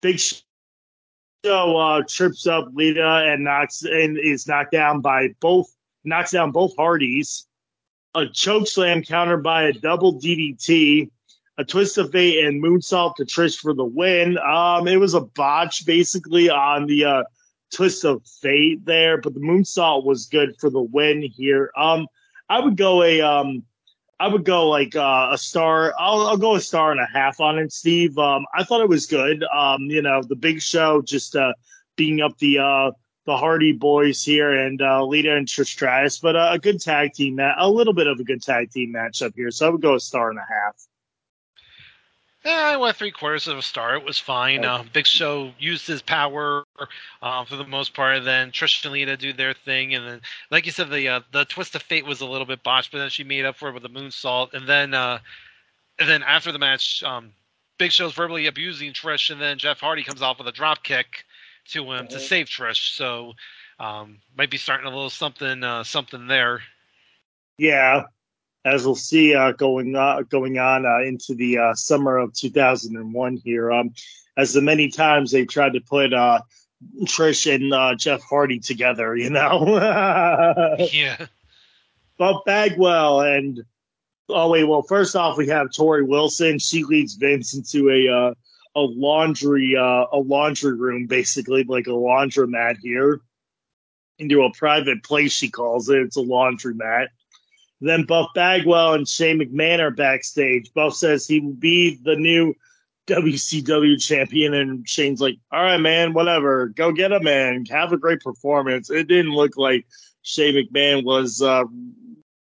Big Show uh, trips up Lita and knocks and is knocked down by both knocks down both Hardys. A choke slam countered by a double DDT, a twist of fate and moonsault to Trish for the win. Um, it was a botch basically on the uh, twist of fate there, but the moonsault was good for the win here. Um, I would go a um, I would go like uh, a star. I'll, I'll go a star and a half on it, Steve. Um, I thought it was good. Um, you know, the big show just uh, beating up the uh, the Hardy boys here and uh, Lita and Trish Stratus, but uh, a good tag team match, a little bit of a good tag team matchup here. So I would go a star and a half. Yeah, I went three quarters of a star. It was fine. Uh, Big Show used his power uh, for the most part. Then Trish and Lita do their thing, and then, like you said, the uh, the twist of fate was a little bit botched, but then she made up for it with the moonsault. And then, uh, and then after the match, um, Big Show's verbally abusing Trish, and then Jeff Hardy comes off with a drop kick to him to save Trish. So, um, might be starting a little something uh, something there. Yeah, as we'll see uh, going uh, going on uh, into the uh, summer of 2001 here. Um, as the many times they tried to put uh, Trish and uh, Jeff Hardy together, you know. Yeah. Buff Bagwell and oh wait, well first off we have Torrie Wilson. She leads Vince into a uh, a laundry uh, a laundry room, basically like a laundromat here, into a private place. She calls it. It's a laundromat. Then Buff Bagwell and Shane McMahon are backstage. Buff says he will be the new WCW champion, and Shane's like, "All right, man, whatever. Go get him, man. Have a great performance." It didn't look like Shane McMahon was uh,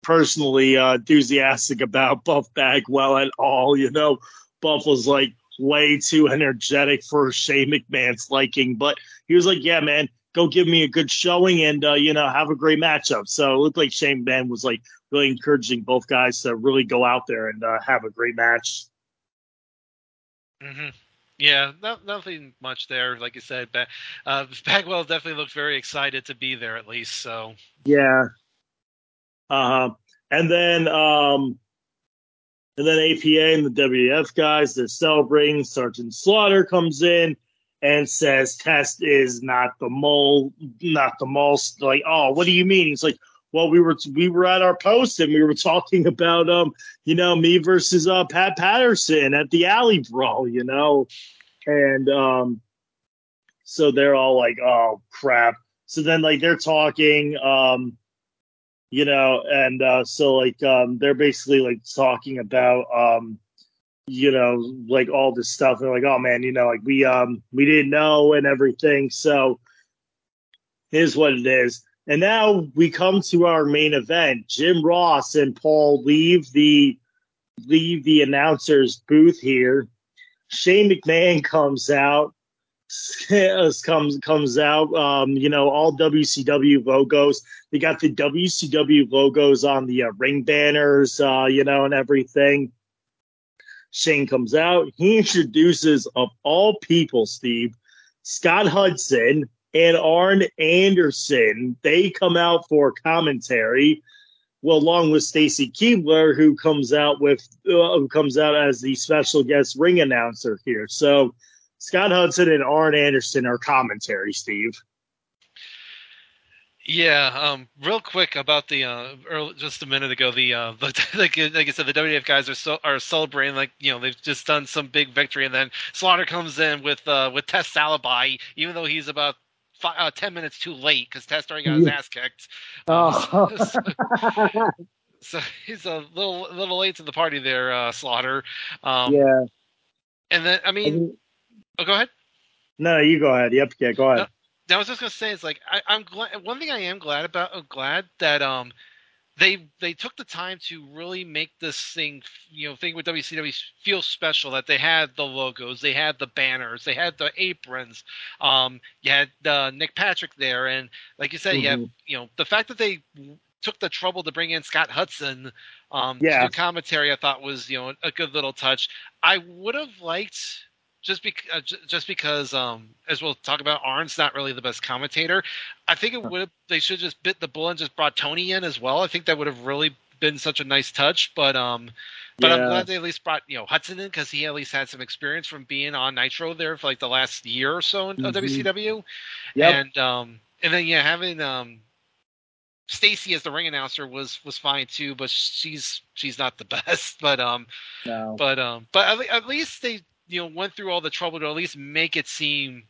personally uh, enthusiastic about Buff Bagwell at all. You know, Buff was like way too energetic for Shane McMahon's liking, but he was like, "Yeah, man." Go give me a good showing and uh, you know have a great matchup. So it looked like Shane McMahon was like really encouraging both guys to really go out there and uh, have a great match. hmm Yeah, no, nothing much there. Like you said, ba- uh, Bagwell definitely looked very excited to be there at least. So Yeah. Uh huh. And then um and then APA and the WF guys, they're celebrating. Sergeant Slaughter comes in and says Test is not the mole, not the mole. Like, oh, what do you mean? He's like, well, we were we were at our post and we were talking about um, you know, me versus uh Pat Patterson at the alley brawl, you know, and um, so they're all like, oh crap. So then like they're talking, um, you know, and uh, so like um, they're basically like talking about um, you know, like all this stuff. They're like, oh man, you know, like we um we didn't know and everything. So here's what it is. And now we come to our main event. Jim Ross and Paul leave the leave the announcer's booth here. Shane McMahon comes out comes comes out. Um, you know, all WCW logos. They got the WCW logos on the uh, ring banners, uh, you know, and everything. Shane comes out. He introduces, of all people, Steve, Scott Hudson and Arn Anderson. They come out for commentary. Well, along with Stacy Keibler, who comes out with uh, who comes out as the special guest ring announcer here. So Scott Hudson and Arn Anderson are commentary, Steve. Yeah, um, real quick about the uh, early, just a minute ago, the, uh, the like, like I said, the WWF guys are so, are celebrating like you know they've just done some big victory, and then Slaughter comes in with uh, with Test alibi, even though he's about five, uh, ten minutes too late because Test already got his ass kicked. Oh. Um, so, so, he's a little little late to the party there, uh, Slaughter. Um, yeah. And then I mean, oh, go ahead. No, you go ahead. Yep, yeah, go ahead. No, I was just gonna say it's like I, I'm glad. One thing I am glad about, I'm glad that um they they took the time to really make this thing, you know, thing with WCW feel special. That they had the logos, they had the banners, they had the aprons. Um, you had uh, Nick Patrick there, and like you said, Mm-hmm. you have you know the fact that they took the trouble to bring in Scott Hudson um, Yeah. to do commentary. I thought was you know a good little touch. I would have liked just bec- uh, j- just because um as we'll talk about Arn's not really the best commentator. I think it would they should just bit the bullet and just brought Tony in as well. I think that would have really been such a nice touch, but um but I'm glad they at least brought you know Hudson in because he at least had some experience from being on Nitro there for like the last year or so in uh, Mhm. WCW, Yep. and um and then yeah having um Stacy as the ring announcer was was fine too, but she's she's not the best. But um no. but um but at, at least they you know went through all the trouble to at least make it seem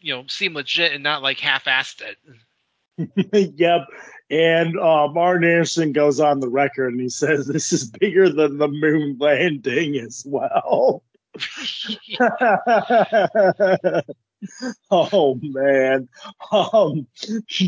you know seem legit and not like half-assed it. yep. And uh, Martin Anderson goes on the record and he says this is bigger than the moon landing as well. oh man. Um,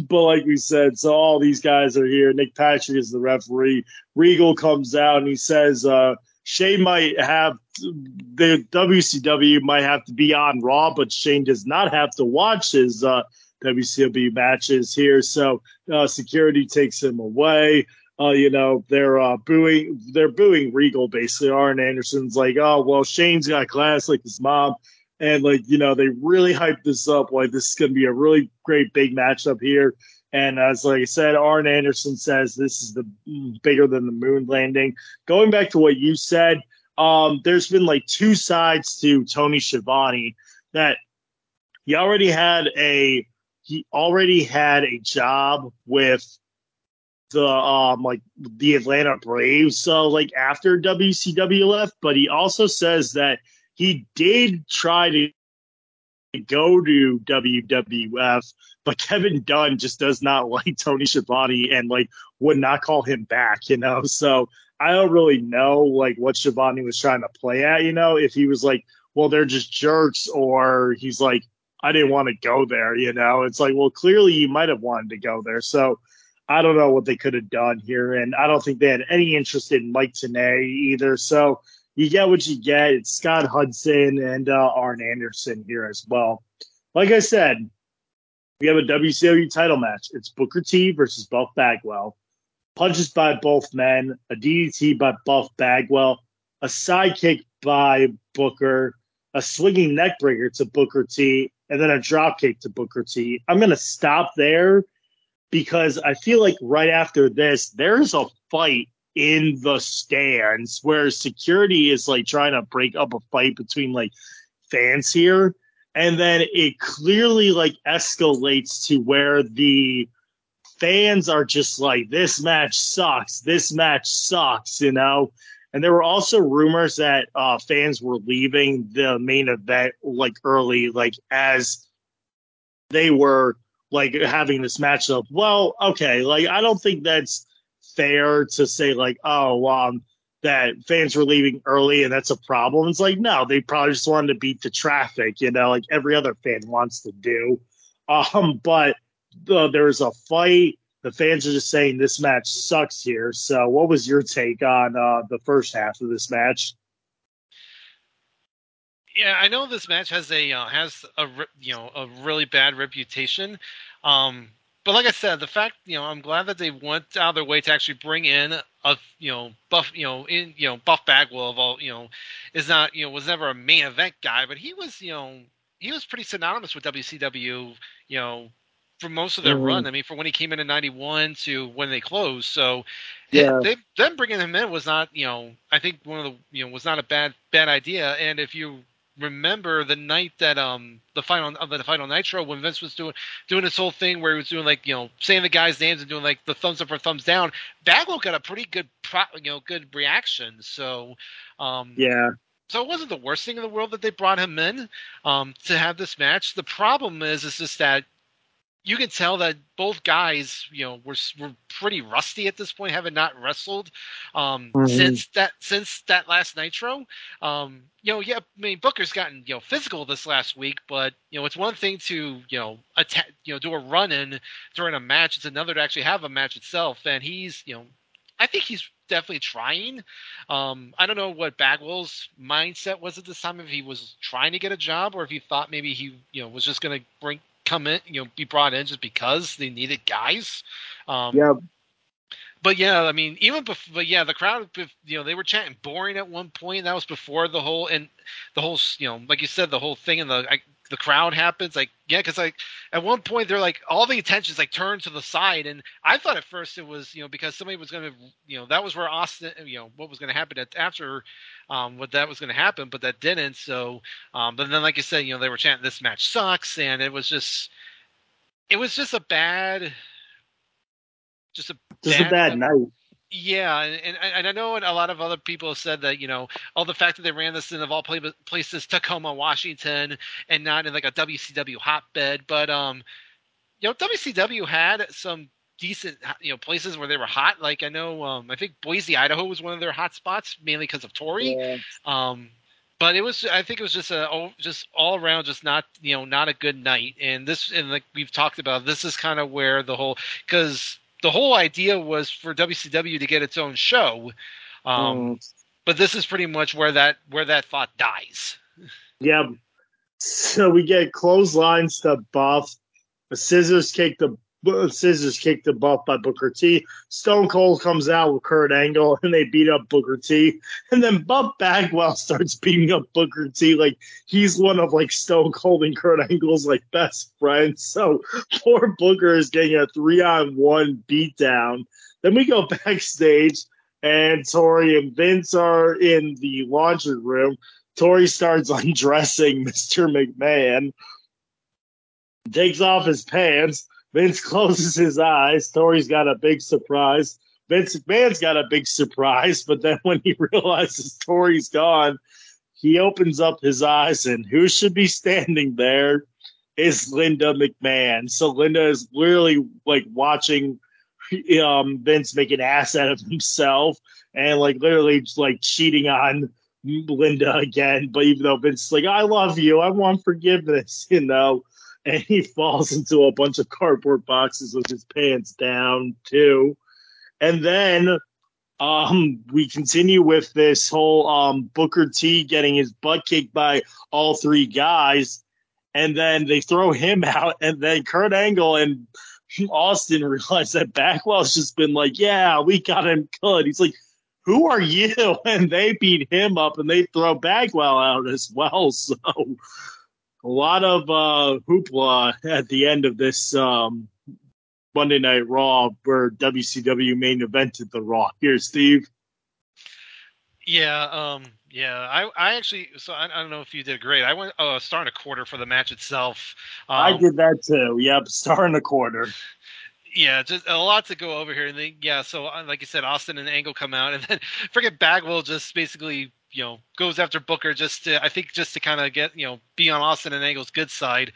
but like we said, so all these guys are here. Nick Patrick is the referee. Regal comes out and he says, uh, Shane might have the WCW might have to be on Raw, but Shane does not have to watch his uh, WCW matches here. So uh, security takes him away. Uh, you know they're uh, booing they're booing Regal basically. Arn Anderson's like, oh well, Shane's got class like his mom, and like you know they really hype this up like this is gonna be a really great big matchup here. And as like I said, Arn Anderson says this is the bigger than the moon landing. Going back to what you said, um, there's been like two sides to Tony Schiavone that he already had a he already had a job with the um like the Atlanta Braves. So like after WCW left, but he also says that he did try to go to WWF, but Kevin Dunn just does not like Tony Schiavone and like would not call him back, you know. So I don't really know like what Schiavone was trying to play at, you know, if he was like, well, they're just jerks, or he's like, I didn't want to go there, you know. It's like, well, clearly you might have wanted to go there. So I don't know what they could have done here, and I don't think they had any interest in Mike Tenay either. So you get what you get. It's Scott Hudson and uh, Arn Anderson here as well. Like I said, we have a WCW title match. It's Booker T versus Buff Bagwell. Punches by both men, a DDT by Buff Bagwell, a sidekick by Booker, a swinging neckbreaker to Booker T, and then a dropkick to Booker T. I'm going to stop there because I feel like right after this, there's a fight in the stands where security is like trying to break up a fight between like fans here. and then it clearly like escalates to where the fans are just like, this match sucks. This match sucks, you know? And there were also rumors that uh, fans were leaving the main event like early, like as they were like having this matchup. Well, okay, like I don't think that's fair to say like, oh, um, that fans were leaving early and that's a problem. It's like no, they probably just wanted to beat the traffic, you know, like every other fan wants to do. Um, but uh, there was a fight. The fans are just saying this match sucks here. So, what was your take on uh, the first half of this match? Yeah, I know this match has a uh, has a you know a really bad reputation. Um, but like I said, the fact you know I'm glad that they went out of their way to actually bring in a you know buff you know in you know Buff Bagwell of all you know is not you know was never a main event guy, but he was you know he was pretty synonymous with WCW you know for most of their mm-hmm. run. I mean, from when he came in in '91 to when they closed. So, yeah, they, them bringing him in was not, you know, I think one of the, you know, was not a bad bad idea. And if you remember the night that um the final of the final Nitro when Vince was doing doing this whole thing where he was doing like you know saying the guys' names and doing like the thumbs up or thumbs down, Bagwell got a pretty good pro, you know good reaction. So, um, yeah. So it wasn't the worst thing in the world that they brought him in um, to have this match. The problem is, is just that you can tell that both guys, you know, were were pretty rusty at this point, having not wrestled um, mm-hmm. since that since that last Nitro. Um, you know, yeah, I mean Booker's gotten you know physical this last week, but you know it's one thing to you know attack, you know, do a run in during a match. It's another to actually have a match itself, and he's you know, I think he's definitely trying. Um, I don't know what Bagwell's mindset was at this time, if he was trying to get a job or if he thought maybe he you know was just going to bring come in, you know, be brought in just because they needed guys. Um, yeah. But yeah, I mean, even before, but yeah, the crowd, you know, they were chanting boring at one point. That was before the whole and the whole, you know, like you said, the whole thing and the I, the crowd happens. Like, yeah, because like at one point they're like all the attention's like turned to the side, and I thought at first it was you know because somebody was going to you know that was where Austin you know what was going to happen at, after um, what that was going to happen, but that didn't. So, um, but then like you said, you know they were chanting this match sucks, and it was just it was just a bad, just a just bad, a bad night. Yeah, and, and I know a lot of other people have said that you know, all the fact that they ran this in of all places, Tacoma, Washington, and not in like a WCW hotbed, but um, you know, WCW had some decent you know places where they were hot. Like I know, um, I think Boise, Idaho was one of their hot spots, mainly because of Torrie. Yeah. Um, but it was, I think it was just a just all around, just not you know not a good night. And this, and like we've talked about, this is kind of where the whole because the whole idea was for WCW to get its own show. Um, mm. But this is pretty much where that where that thought dies. Yeah. So we get clotheslines to buff, a scissors kick to scissors kick to buff by Booker T. Stone Cold comes out with Kurt Angle and they beat up Booker T. And then Buff Bagwell starts beating up Booker T like he's one of like Stone Cold and Kurt Angle's like best friends. So poor Booker is getting a three on one beatdown. Then we go backstage and Torrie and Vince are in the laundry room. Torrie starts undressing Mr. McMahon, takes off his pants Vince closes his eyes. Torrie's got a big surprise. Vince McMahon's got a big surprise, but then when he realizes Torrie's gone, he opens up his eyes, and who should be standing there is Linda McMahon. So Linda is literally like watching um, Vince make an ass out of himself and like literally like cheating on Linda again. But even though Vince's like, I love you, I want forgiveness, you know and he falls into a bunch of cardboard boxes with his pants down too. And then um, we continue with this whole um, Booker T getting his butt kicked by all three guys, and then they throw him out, and then Kurt Angle and Austin realize that Bagwell's just been like, "Yeah, we got him good." He's like, "Who are you?" And they beat him up, and they throw Bagwell out as well. So a lot of uh, hoopla at the end of this um, Monday Night Raw, where WCW main evented the Raw. Here, Steve. Yeah, um, Yeah, I, I actually so I, I don't know if you did great. I went uh, star and a quarter for the match itself. Um, I did that too. Yep, star and a quarter. Yeah, just a lot to go over here. And then, yeah, so uh, like you said, Austin and Angle come out, and then freaking Bagwell just basically you know goes after Booker just to I think just to kind of get you know be on Austin and Angle's good side,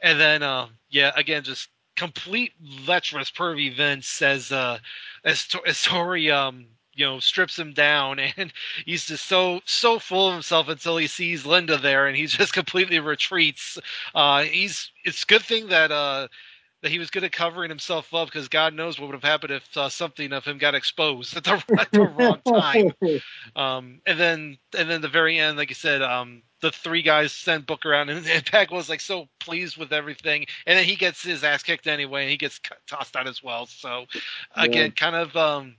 and then uh, yeah again just complete lecherous pervy Vince says uh as, as Torrie um you know strips him down and he's just so so full of himself until he sees Linda there and he just completely retreats. Uh, he's it's good thing that uh that he was good at covering himself up because God knows what would have happened if uh, something of him got exposed at the, at the wrong time. Um, and then and then the very end, like you said, um, the three guys send Booker around, and, and Pac was like so pleased with everything, and then he gets his ass kicked anyway, and he gets tossed out as well. So again, yeah. kind of um,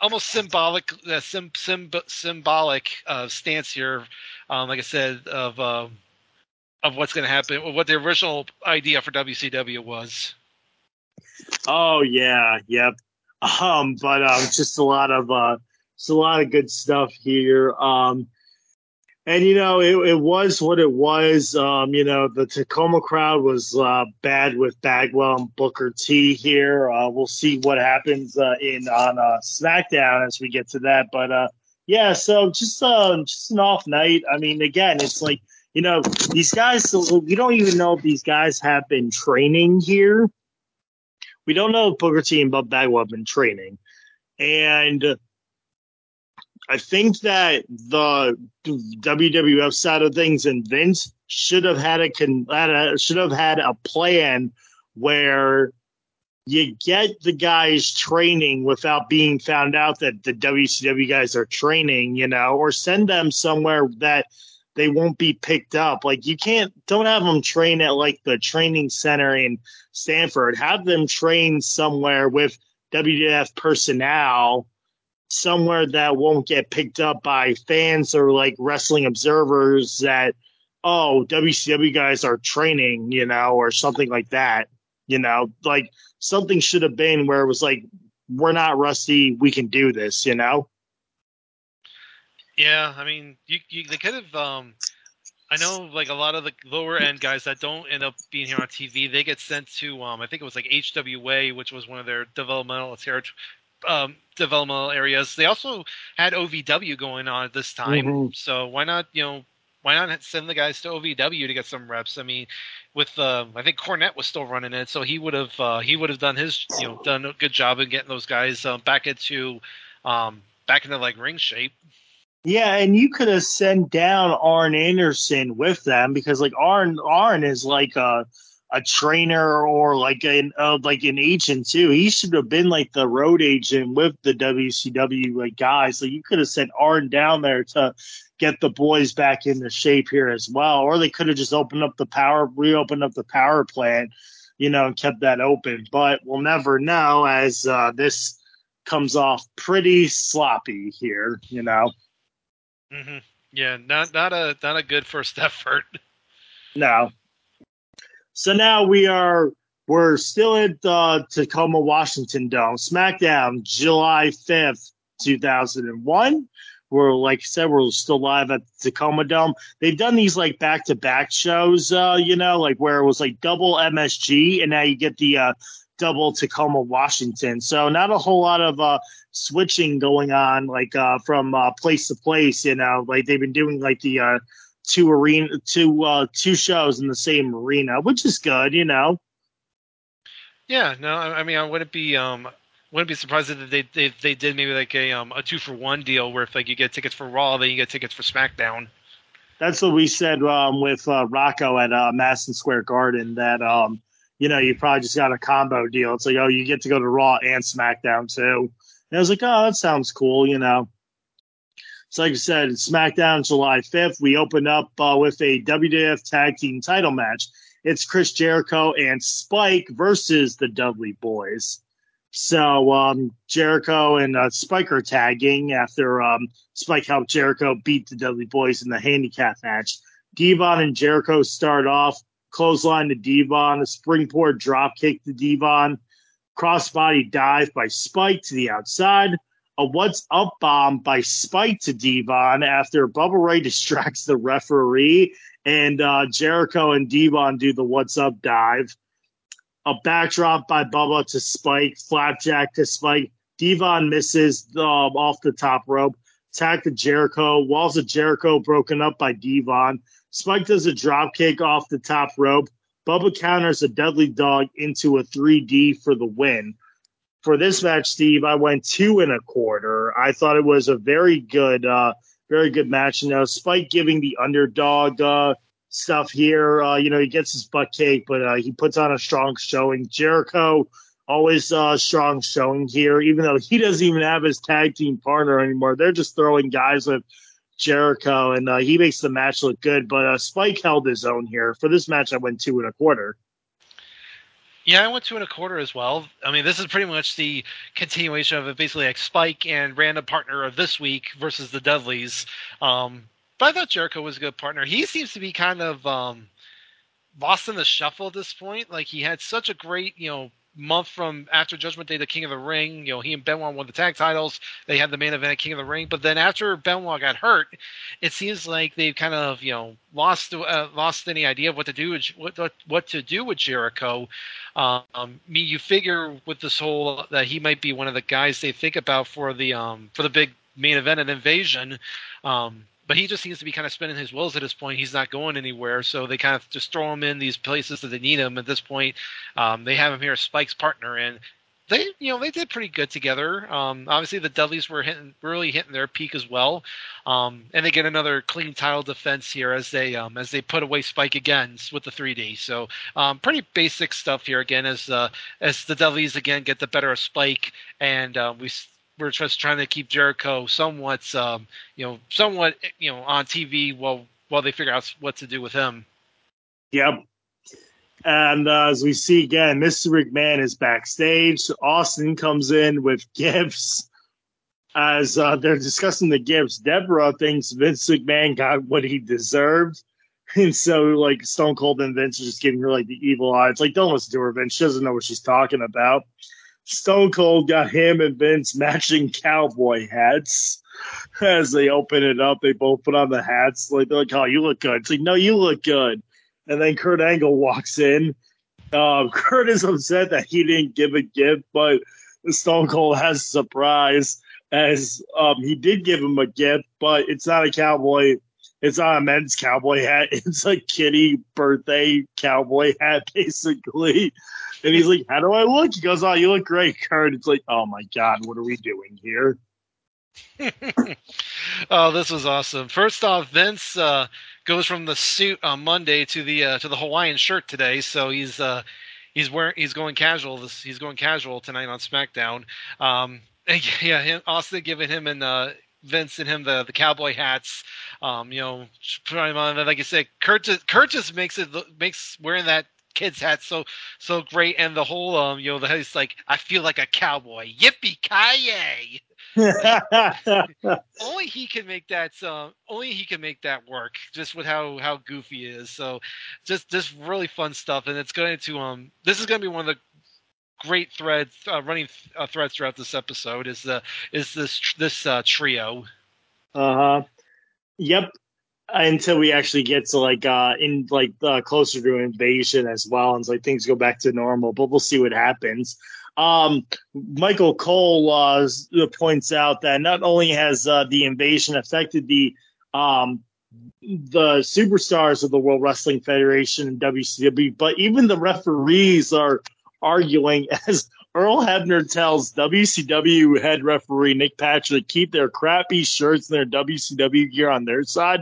almost symbolic, uh, sim, sim, symbolic uh, stance here. Um, like I said, of uh, of what's going to happen, what the original idea for WCW was. Oh yeah, yep. Um, but um, just a lot of uh, just a lot of good stuff here. Um, and you know, it, it was what it was. Um, you know, the Tacoma crowd was uh, bad with Bagwell and Booker T here. Uh, we'll see what happens uh, in on uh, SmackDown as we get to that. But uh, yeah, so just uh, just an off night. I mean, again, it's like you know, these guys. We don't even know if these guys have been training here we don't know Booker T and Buff Bagwell have been training. And I think that the WWF side of things and Vince should have had a, had a should have had a plan where you get the guys training without being found out that the WCW guys are training, you know, or send them somewhere that they won't be picked up. Like you can't don't have them train at like the training center in Stamford. Have them train somewhere with WWF personnel somewhere that won't get picked up by fans or like wrestling observers that oh WCW guys are training, you know, or something like that. You know, like something should have been where it was like we're not rusty, we can do this, you know. Yeah, I mean, you, you they could have. Um, I know, like a lot of the lower end guys that don't end up being here on TV, they get sent to. Um, I think it was like HWA, which was one of their developmental territory. Um, developmental areas. They also had OVW going on at this time, mm-hmm. so why not? You know, why not send the guys to OVW to get some reps? I mean, with uh, I think Cornette was still running it, so he would have uh, he would have done his you know done a good job in getting those guys uh, back into um, back into like ring shape. Yeah, and you could have sent down Arn Anderson with them because like Arn Arn is like a a trainer or like an uh, like an agent too. He should have been like the road agent with the WCW like guys. So you could have sent Arn down there to get the boys back into shape here as well, or they could have just opened up the power, reopened up the power plant, you know, and kept that open. But we'll never know as uh, this comes off pretty sloppy here, you know. Mm-hmm. Yeah, not not a not a good first effort. No. So now we are we're still at the Tacoma Washington Dome. SmackDown, July fifth, two thousand and one. We're like I said, we're still live at the Tacoma Dome. They've done these like back to back shows, uh, you know, like where it was like double MSG, and now you get the uh, double Tacoma, Washington. So not a whole lot of uh, switching going on, like uh, from uh, place to place. You know, like they've been doing like the uh, two arena, two uh, two shows in the same arena, which is good. You know. Yeah. No. I mean, I wouldn't be um wouldn't be surprised if they they, they did maybe like a um a two for one deal where if like you get tickets for Raw, then you get tickets for SmackDown. That's what we said um, with uh, Rocco at uh, Madison Square Garden. That um, you know, you probably just got a combo deal. It's like, oh, you get to go to Raw and SmackDown too. And I was like, oh, that sounds cool, you know. So, like I said, SmackDown July 5th. We open up uh, with a WWF Tag Team title match. It's Chris Jericho and Spike versus the Dudley Boys. So um, Jericho and uh, Spike are tagging after um, Spike helped Jericho beat the Dudley Boys in the handicap match. Devon and Jericho start off clothesline to Devon, a springboard dropkick to Devon, crossbody dive by Spike to the outside, a what's up bomb by Spike to Devon after Bubba Ray distracts the referee and uh, Jericho and Devon do the what's up dive. A backdrop by Bubba to Spike, flapjack to Spike. Devon misses um, off the top rope. Attack to Jericho. Walls of Jericho broken up by Devon. Spike does a drop kick off the top rope. Bubba counters a Dudley Dog into a 3D for the win. For this match, Steve, I went two and a quarter. I thought it was a very good, uh, very good match. You know, Spike giving the underdog uh, stuff here. Uh, you know, he gets his butt cake, but uh, he puts on a strong showing. Jericho always uh, strong showing here, even though he doesn't even have his tag team partner anymore. They're just throwing guys with Jericho, and uh, he makes the match look good. But uh, Spike held his own here. For this match, I went two and a quarter. Yeah, I went two and a quarter as well. I mean, this is pretty much the continuation of it, basically like Spike and random partner of this week versus the Dudleys. Um, but I thought Jericho was a good partner. He seems to be kind of um, lost in the shuffle at this point. Like he had such a great, you know, month from after Judgment Day, the King of the Ring. You know, he and Benoit won the tag titles. They had the main event at King of the Ring. But then after Benoit got hurt, it seems like they've kind of you know lost uh, lost any idea of what to do what what to do with Jericho. Um, I mean, you figure with this whole that he might be one of the guys they think about for the um for the big main event and invasion. Um, but he just seems to be kind of spinning his wheels at this point. He's not going anywhere, so they kind of just throw him in these places that they need him. At this point, um, they have him here as Spike's partner, and they, you know, they did pretty good together. Um, obviously, the Dudleys were hitting, really hitting their peak as well, um, and they get another clean title defense here as they um, as they put away Spike again with the 3D. So, um, pretty basic stuff here again as uh, as the Dudleys again get the better of Spike, and uh, we we're just trying to keep Jericho somewhat, um, you know, somewhat, you know, on TV while while they figure out what to do with him. Yep. And uh, as we see again, Mr. McMahon is backstage. Austin comes in with gifts. As uh, they're discussing the gifts, Deborah thinks Vince McMahon got what he deserved. And so, like, Stone Cold and Vince are just giving her, like, the evil eye. It's like, don't listen to her, Vince. She doesn't know what she's talking about. Stone Cold got him and Vince matching cowboy hats. As they open it up, they both put on the hats. Like they're like, "Oh, you look good." It's like, "No, you look good." And then Kurt Angle walks in. Uh, Kurt is upset that he didn't give a gift, but Stone Cold has a surprise as um, he did give him a gift, but it's not a cowboy. It's not a men's cowboy hat. It's a kitty birthday cowboy hat, basically. And he's like, How do I look? He goes, Oh, you look great, Kurt. It's like, Oh my God, what are we doing here? oh, this was awesome. First off, Vince uh, goes from the suit on Monday to the uh, to the Hawaiian shirt today, so he's uh, he's wearing he's going casual. This, he's going casual tonight on SmackDown. Um, yeah, him, Austin giving him and uh, Vince and him the the cowboy hats. Um, you know, like you said, Kurt just, Kurt just makes it makes wearing that kid's hat so so great, and the whole um you know the he's like I feel like a cowboy, yippee ki only he can make that. Uh, only he can make that work. Just with how how goofy he is. So, just just really fun stuff, and it's going to um. This is going to be one of the great threads, uh, running uh, threads throughout this episode. Is the is this this uh, trio? Uh huh. Yep until we actually get to like uh in like uh, closer to invasion as well and so like things go back to normal but we'll see what happens um michael cole uh points out that not only has uh, the invasion affected the um the superstars of the world wrestling federation and wcw but even the referees are arguing as Earl Hebner tells WCW head referee Nick Patrick to keep their crappy shirts and their WCW gear on their side,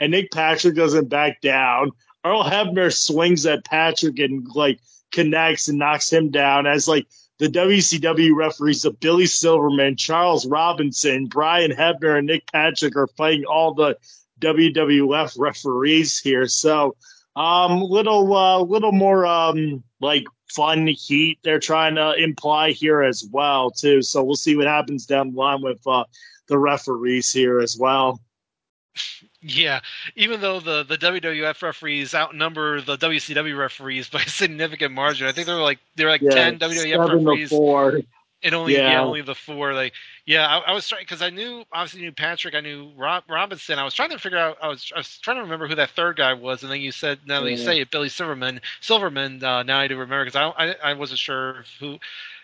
and Nick Patrick doesn't back down. Earl Hebner swings at Patrick and like connects and knocks him down as like the WCW referees of Billy Silverman, Charles Robinson, Brian Hebner, and Nick Patrick are fighting all the WWF referees here. So um little uh little more um like fun heat they're trying to imply here as well too. So we'll see what happens down the line with uh the referees here as well. Yeah, even though the, the WWF referees outnumber the WCW referees by a significant margin, I think they're like they're like yeah, ten WWF referees. Four. And only yeah. Yeah. only the four like yeah I, I was trying because I knew obviously knew Patrick I knew Rob, Robinson I was trying to figure out I was I was trying to remember who that third guy was and then you said now that you say it Billy Silverman Silverman uh, now I do remember because I, I I wasn't sure who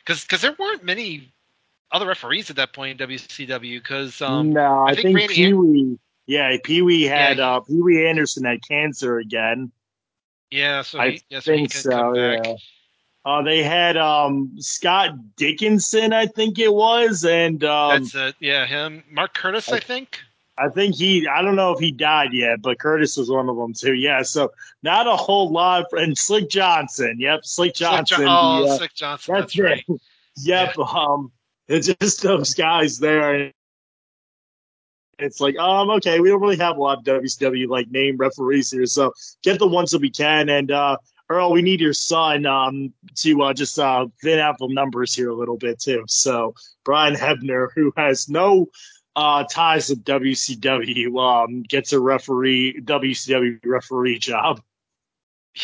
because because there weren't many other referees at that point in WCW because um no, I, I think think, Pee Wee. Yeah, Pee Wee had Yeah, uh, Pee Wee Anderson had cancer again. yeah so I he, yeah, so think so. Yeah. Uh, they had um, Scott Dickinson, I think it was, and um, That's it. Yeah, him. Mark Curtis, I think. I think he, I don't know if he died yet, but Curtis was one of them too. Yeah, so not a whole lot. And Slick Johnson, yep, Slick Slick Johnson. Jo- oh, Slick Johnson. that's, That's, right. it. yep, um, it's just those guys there. It's like, um, okay, we don't really have a lot of WCW like name referees here, so get the ones that we can. And uh, Earl, we need your son um to uh, just uh thin out the numbers here a little bit too. So Brian Hebner, who has no uh, ties to WCW um, gets a referee WCW referee job.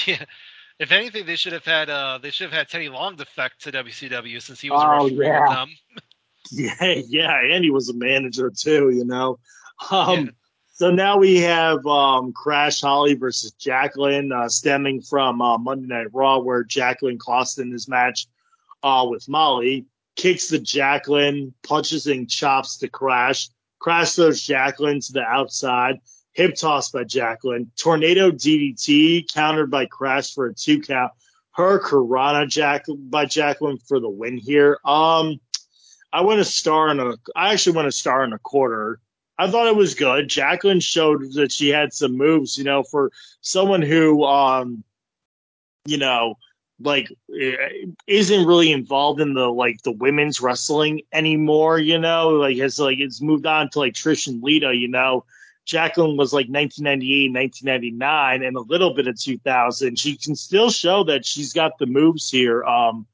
Yeah. If anything, they should have had uh they should have had Teddy Long defect to WCW since he was Oh, a referee yeah. with them. Yeah, yeah, and he was a manager too, you know. Um, Yeah. So now we have um, Crash Holly versus Jacqueline, uh, stemming from uh, Monday Night Raw, where Jacqueline cost in his match uh, with Molly, kicks the Jacqueline, punches and chops to Crash. Crash throws Jacqueline to the outside, hip toss by Jacqueline, tornado DDT countered by Crash for a two count. Hurricanrana Jack by Jacqueline for the win here. Um, I went a star and a. I actually went a star and a quarter. I thought it was good. Jacqueline showed that she had some moves, you know, for someone who, um, you know, like eh, isn't really involved in the like the women's wrestling anymore. You know, like has like it's moved on to like Trish and Lita. You know, Jacqueline was like 1998, 1999, and a little bit of 2000. She can still show that she's got the moves here. Um,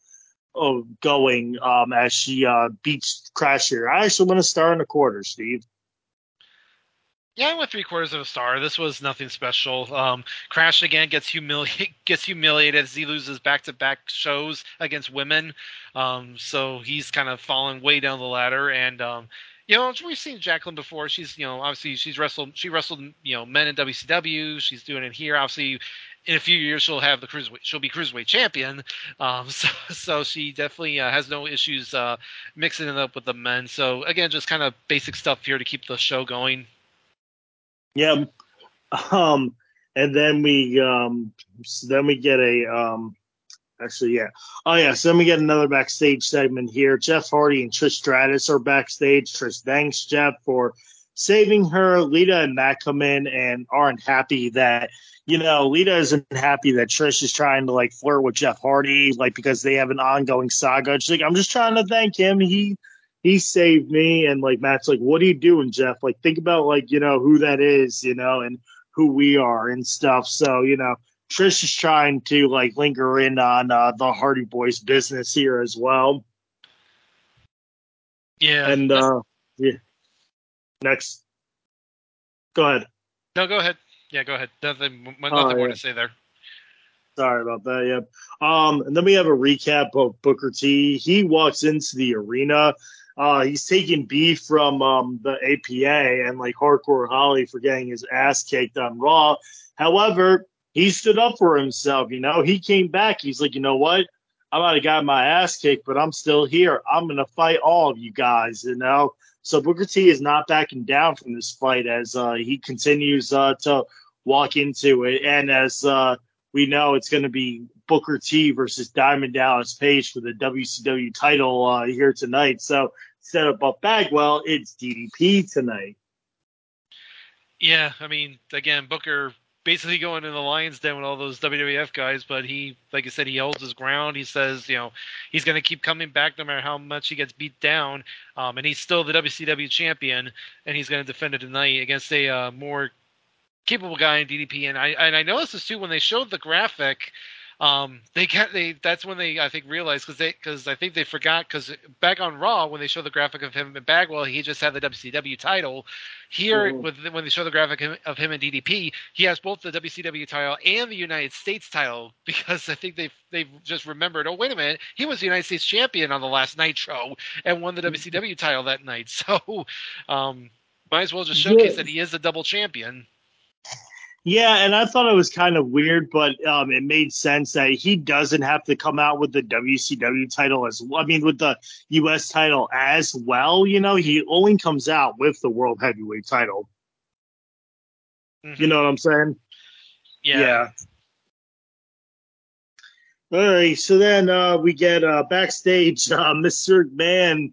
going um as she uh beats Crash here. I actually want to star in a quarter, Steve. Yeah, I went three quarters of a star. This was nothing special. Um, Crash again gets humili- gets humiliated as he loses back to back shows against women. Um, so he's kind of falling way down the ladder. And um, you know, we've seen Jacqueline before. She's you know obviously she's wrestled she wrestled you know men in WCW. She's doing it here. Obviously, in a few years she'll have the cruiserweight. She'll be cruiserweight champion. Um, so so she definitely uh, has no issues uh, mixing it up with the men. So again, just kind of basic stuff here to keep the show going. Yeah. Um, and then we um, then we get a um, actually yeah. Oh yeah. So then we get another backstage segment here. Jeff Hardy and Trish Stratus are backstage. Trish thanks Jeff for saving her. Lita and Matt come in and aren't happy that you know Lita isn't happy that Trish is trying to like flirt with Jeff Hardy like because they have an ongoing saga. She's like, I'm just trying to thank him. He he saved me and like matt's like what are you doing jeff like think about like you know who that is you know and who we are and stuff so you know trish is trying to like linger in on uh, the hardy boys business here as well Yeah. and uh yeah next go ahead No, go ahead. Yeah, go ahead. Nothing, nothing Oh, more yeah. to say there. Sorry about that. Yep. Um, and then we have a recap of Booker T. He walks into the arena. Uh, he's taking beef from um, the APA and like Hardcore Holly for getting his ass kicked on Raw. However, he stood up for himself. You know, he came back. He's like, you know what? I might have got my ass kicked, but I'm still here. I'm gonna fight all of you guys. You know. So Booker T is not backing down from this fight as uh, he continues uh, to walk into it, and as uh, we know it's going to be Booker T versus Diamond Dallas Page for the WCW title uh, here tonight. So instead of Buff Bagwell, it's DDP tonight. Yeah, I mean, again, Booker basically going in the lion's den with all those WWF guys, but he, like I said, he holds his ground. He says, you know, he's going to keep coming back no matter how much he gets beat down, um, and he's still the WCW champion, and he's going to defend it tonight against a uh, more capable guy in DDP. And I and I noticed this too when they showed the graphic. Um, they can't. They that's when they I think realized because they because I think they forgot because back on Raw when they show the graphic of him in Bagwell he just had the WCW title. Here Mhm. with when they show the graphic of him in DDP he has both the WCW title and the United States title because I think they've they've just remembered oh wait a minute he was the United States champion on the last Nitro and won the WCW title that night so um, might as well just showcase Yeah. that he is a double champion. Yeah, and I thought it was kind of weird, but um, it made sense that he doesn't have to come out with the WCW title as well. I mean, with the U.S. title as well. You know, he only comes out with the World Heavyweight title. You know what I'm saying? Yeah. All right, so then uh, we get uh, backstage. Uh, Mr. McMahon,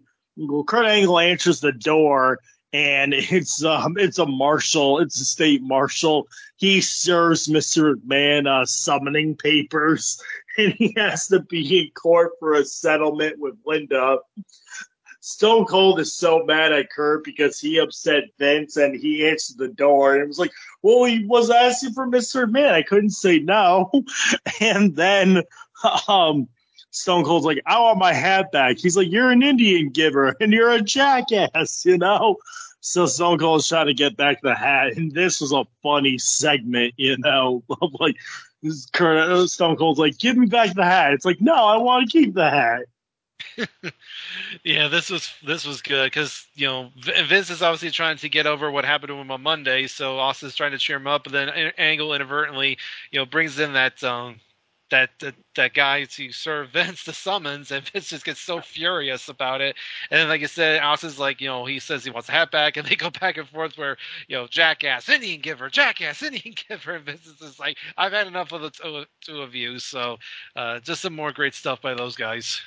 Kurt Angle answers the door, and it's um, it's a marshal. It's a state marshal. He serves Mr. McMahon uh, summoning papers, and he has to be in court for a settlement with Linda. Stone Cold is so mad at Kurt because he upset Vince, and he answered the door, and it was like, "Well, he was asking for Mr. McMahon. I couldn't say no." and then um, Stone Cold's like, I want my hat back. He's like, You're an Indian giver and you're a jackass, you know? So Stone Cold's trying to get back the hat. And this was a funny segment, you know, like, this Kurt, uh, Stone Cold's like, Give me back the hat. It's like, No, I want to keep the hat. Yeah, this was this was good because you know Vince is obviously trying to get over what happened to him on Monday, so Austin's trying to cheer him up, but then Angle inadvertently you know brings in that um that that, that guy to serve Vince the summons, and Vince just gets so furious about it. And then like I said, Austin's like you know he says he wants the hat back, and they go back and forth where you know jackass Indian giver, jackass Indian giver, and Vince is just like I've had enough of the two, two of you. So uh, just some more great stuff by those guys.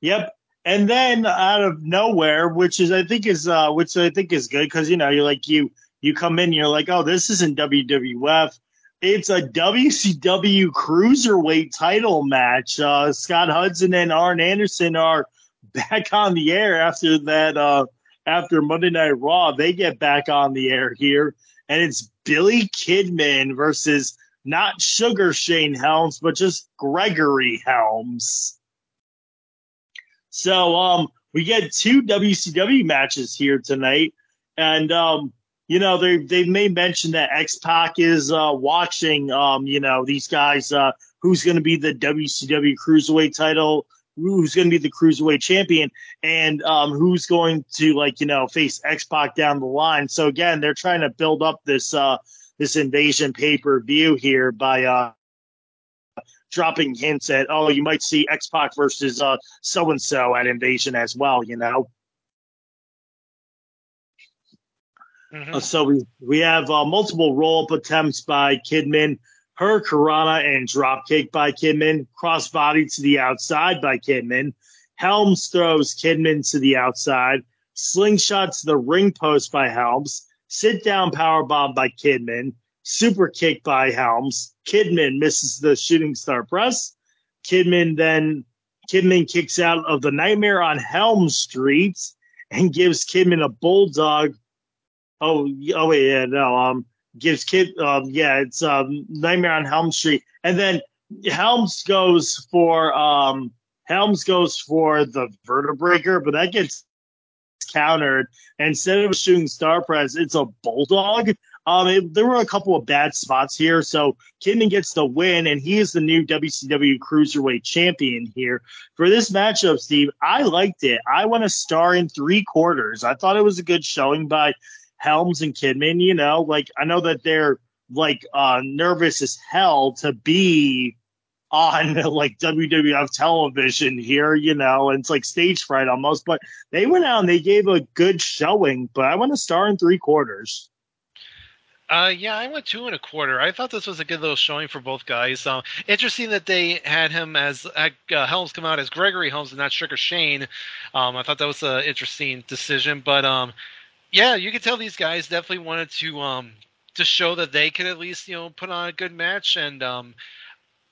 Yep. And then out of nowhere, which is I think is uh which I think is good because you know, you're like you you come in, you're like, oh, this isn't WWF. It's a WCW cruiserweight title match. Uh, Scott Hudson and Arn Anderson are back on the air after that. Uh, after Monday Night Raw, they get back on the air here, and it's Billy Kidman versus not Sugar Shane Helms, but just Gregory Helms. So um, we get two WCW matches here tonight, and um, you know they they've made mention that X Pac is uh, watching. Um, you know these guys. Uh, who's going to be the WCW Cruiserweight title? Who's going to be the Cruiserweight champion? And um, who's going to like you know face X Pac down the line? So again, they're trying to build up this uh, this invasion pay per view here by uh, dropping hints at oh you might see X Pac versus so and so at Invasion as well. You know. Mhm. Uh, so we we have uh, multiple roll up attempts by Kidman, hurricanrana and dropkick by Kidman, crossbody to the outside by Kidman. Helms throws Kidman to the outside, slingshot to the ring post by Helms, sit down power bomb by Kidman, super kick by Helms. Kidman misses the shooting star press. Kidman then Kidman kicks out of the Nightmare on Helm Street and gives Kidman a bulldog Oh, oh wait, yeah, no. Um, gives kid. Um, yeah, it's um Nightmare on Helm Street, and then Helms goes for um Helms goes for the vertebreaker, but that gets countered. Instead of shooting star press, it's a bulldog. Um, it, there were a couple of bad spots here, so Kidman gets the win, and he is the new WCW Cruiserweight Champion here for this matchup. Steve, I liked it. I want to star in three quarters. I thought it was a good showing by Helms and Kidman, you know, like I know that they're like uh nervous as hell to be on like WWF television here, you know, and it's like stage fright almost, but they went out and they gave a good showing, but I want to star in three quarters. Uh, yeah, I went two and a quarter. I thought this was a good little showing for both guys. Um, interesting that they had him as uh, Helms come out as Gregory Helms and not Sugar Shane. Um, I thought that was an interesting decision, but um, yeah, you could tell these guys definitely wanted to um to show that they could at least you know put on a good match, and um,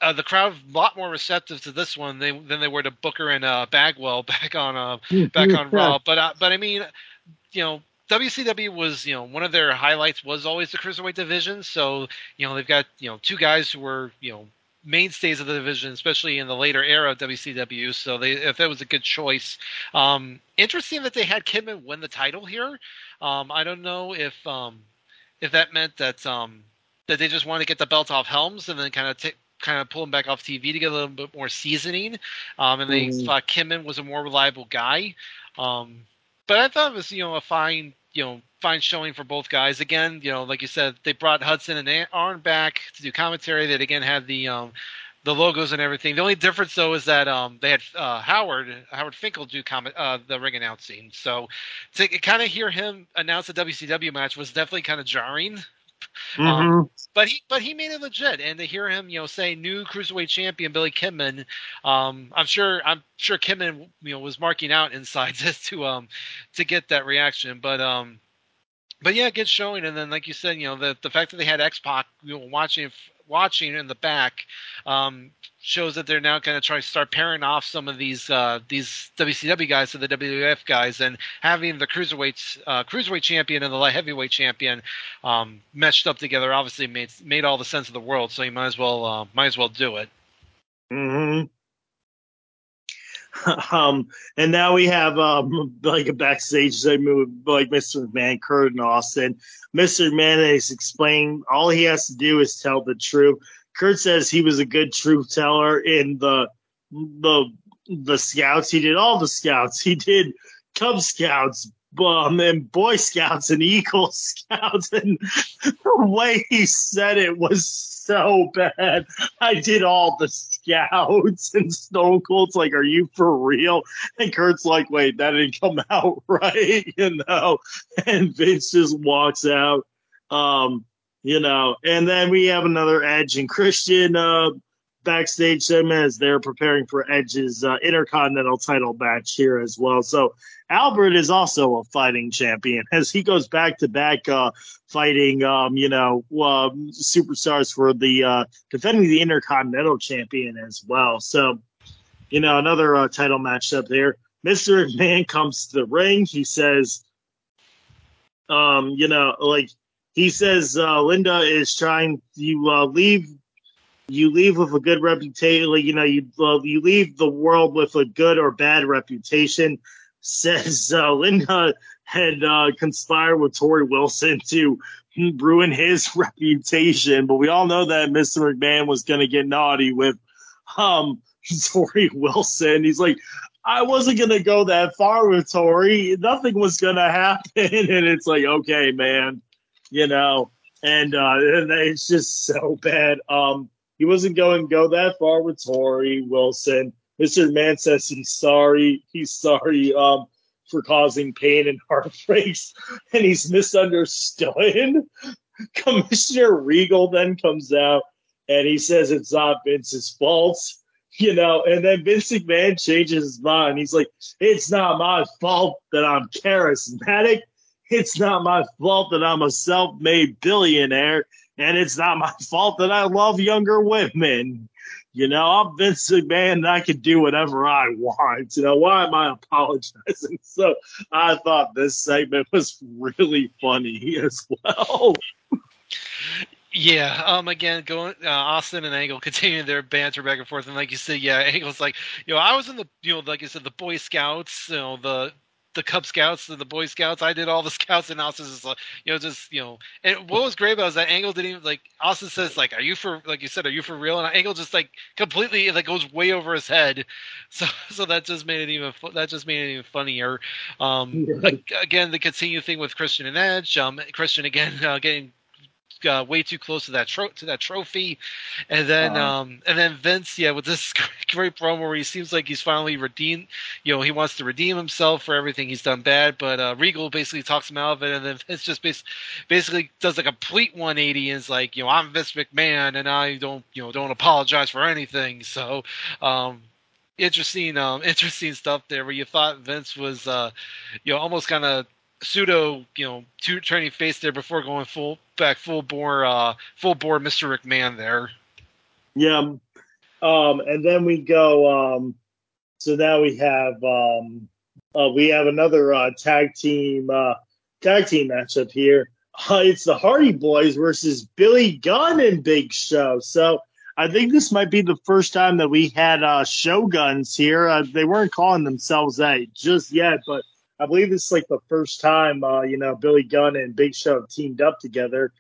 uh, the crowd a lot more receptive to this one they, than they were to Booker and uh, Bagwell back on uh back on Raw. But uh, but I mean, you know. WCW was, you know, one of their highlights was always the cruiserweight division. So, you know, they've got, you know, two guys who were, you know, mainstays of the division, especially in the later era of WCW. So they, if that was a good choice, um, interesting that they had Kidman win the title here. Um, I don't know if um, if that meant that um, that they just wanted to get the belt off Helms and then kind of take kind of pull him back off TV to get a little bit more seasoning. Um, and they mm. thought Kidman was a more reliable guy. Um, but I thought it was, you know, a fine, you know, fine showing for both guys. Again, you know, like you said, they brought Hudson and Arn back to do commentary. That again had the um, the logos and everything. The only difference though is that um, they had uh, Howard Howard Finkel do comment uh, the ring announcing. So to kind of hear him announce a WCW match was definitely kind of jarring mm-hmm. Um, but he but he made it legit, and to hear him, you know, say new cruiserweight champion Billy Kidman, um, I'm sure I'm sure Kidman, you know, was marking out inside just to um to get that reaction. But um, but yeah, good showing. And then, like you said, you know, the the fact that they had X Pac, you know, watching watching in the back um, shows that they're now going to try to start pairing off some of these uh, these WCW guys to the WWF guys, and having the cruiserweight uh, cruiserweight champion and the light heavyweight champion um, meshed up together obviously made made all the sense of the world. So you might as well uh, might as well do it. Hmm. um, and now we have um, like a backstage segment with like Mr. McMahon, Kurt, and Austin. Mr. McMahon is explaining all he has to do is tell the truth. Kurt says he was a good truth teller in the the the scouts. He did all the scouts. He did Cub Scouts, um, and Boy Scouts and Eagle Scouts, and the way he said it was so bad. I did all the scouts, and Stone Cold's like, "Are you for real?" And Kurt's like, "Wait, that didn't come out right," you know. And Vince just walks out, um, you know. And then we have another Edge and Christian uh, backstage segment as they're preparing for Edge's uh, Intercontinental title match here as well. So Albert is also a fighting champion as he goes back to back uh, fighting, um, you know, um, superstars for the uh, defending the Intercontinental champion as well. So, you know, another uh, title match up there. Mr. McMahon comes to the ring. He says, um, you know, like he says, uh, Linda is trying to uh, leave you leave with a good reputation. Like, you know, you uh, you leave the world with a good or bad reputation says uh, Linda had uh, conspired with Torrie Wilson to ruin his reputation, but we all know that Mr. McMahon was going to get naughty with um, Torrie Wilson. He's like, I wasn't going to go that far with Torrie. Nothing was going to happen. And it's like, okay, man, you know, and, uh, it's just so bad. Um, he wasn't going to go that far with Torrie Wilson. Mr. Man says he's sorry. He's sorry um, for causing pain and heartbreaks, and he's misunderstood. Commissioner Regal then comes out and he says it's not Vince's fault, you know, and then Vince McMahon changes his mind. He's like, it's not my fault that I'm charismatic. It's not my fault that I'm a self made billionaire. And it's not my fault that I love younger women. You know, I'm Vince McMahon and I can do whatever I want. You know, why am I apologizing? So I thought this segment was really funny as well. Yeah. Um. Again, going uh, Austin and Angle continuing their banter back and forth, and like you said, yeah, Angle's like, you know, I was in the, you know, like I said, the Boy Scouts, you know, the the Cub Scouts and the Boy Scouts. I did all the Scouts, and Austin is like, you know, just you know. And what was great about is that Angle didn't even like. Austin says like, "Are you for like you said? Are you for real?" And Angle just like completely like goes way over his head. So so that just made it even that just made it even funnier. Um, yeah. again, the continue thing with Christian and Edge. Um, Christian again uh, getting uh, way too close to that tro- to that trophy, and then uh um, and then Vince, yeah, with this great promo where he seems like he's finally redeemed. You know, he wants to redeem himself for everything he's done bad, but uh, Regal basically talks him out of it, and then Vince just bas- basically does a complete 180 and is like, you know, I'm Vince McMahon, and I don't, you know, don't apologize for anything. So, um, interesting um interesting stuff there where you thought Vince was uh you know almost kind of pseudo, you know, two, turning face there before going full back full bore, uh, full bore Mr. McMahon there. Yeah. Um, and then we go. Um, so now we have um, uh, we have another uh, tag team uh, tag team matchup here. Uh, it's the Hardy Boys versus Billy Gunn and Big Show. So I think this might be the first time that we had uh, Shoguns here. Uh, they weren't calling themselves that just yet, but I believe this is like the first time, uh, you know, Billy Gunn and Big Show teamed up together.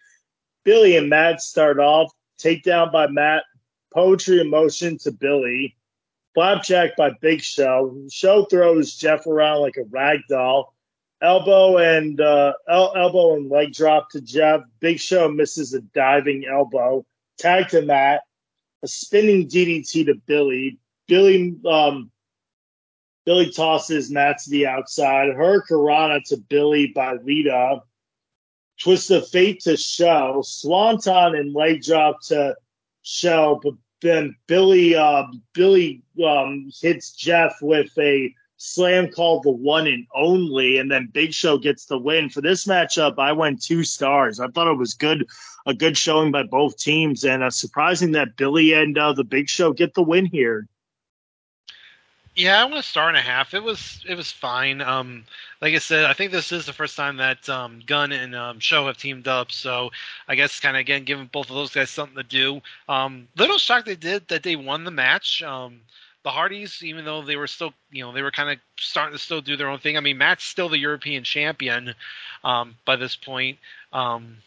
Billy and Matt start off, takedown by Matt, poetry in motion to Billy, flapjack by Big Show. Show throws Jeff around like a rag doll. Elbow and uh, el- elbow and leg drop to Jeff. Big Show misses a diving elbow. Tag to Matt a spinning DDT to Billy. Billy um, Billy tosses Matt to the outside. Hurricanrana to Billy by Lita. Twist of Fate to Show. Swanton and leg drop to Show. But then Billy uh, Billy um, hits Jeff with a slam called the one and only, and then Big Show gets the win. For this matchup, I went two stars. I thought it was good a good showing by both teams, and uh, surprising that Billy and uh, the Big Show get the win here. Yeah, I want a star and a half. It was it was fine. Um, like I said, I think this is the first time that um, Gunn and um, Show have teamed up. So I guess kind of again giving both of those guys something to do. Um, little shocked they did that they won the match. Um, the Hardys, even though they were still, you know, they were kind of starting to still do their own thing. I mean, Matt's still the European champion um, by this point. Um,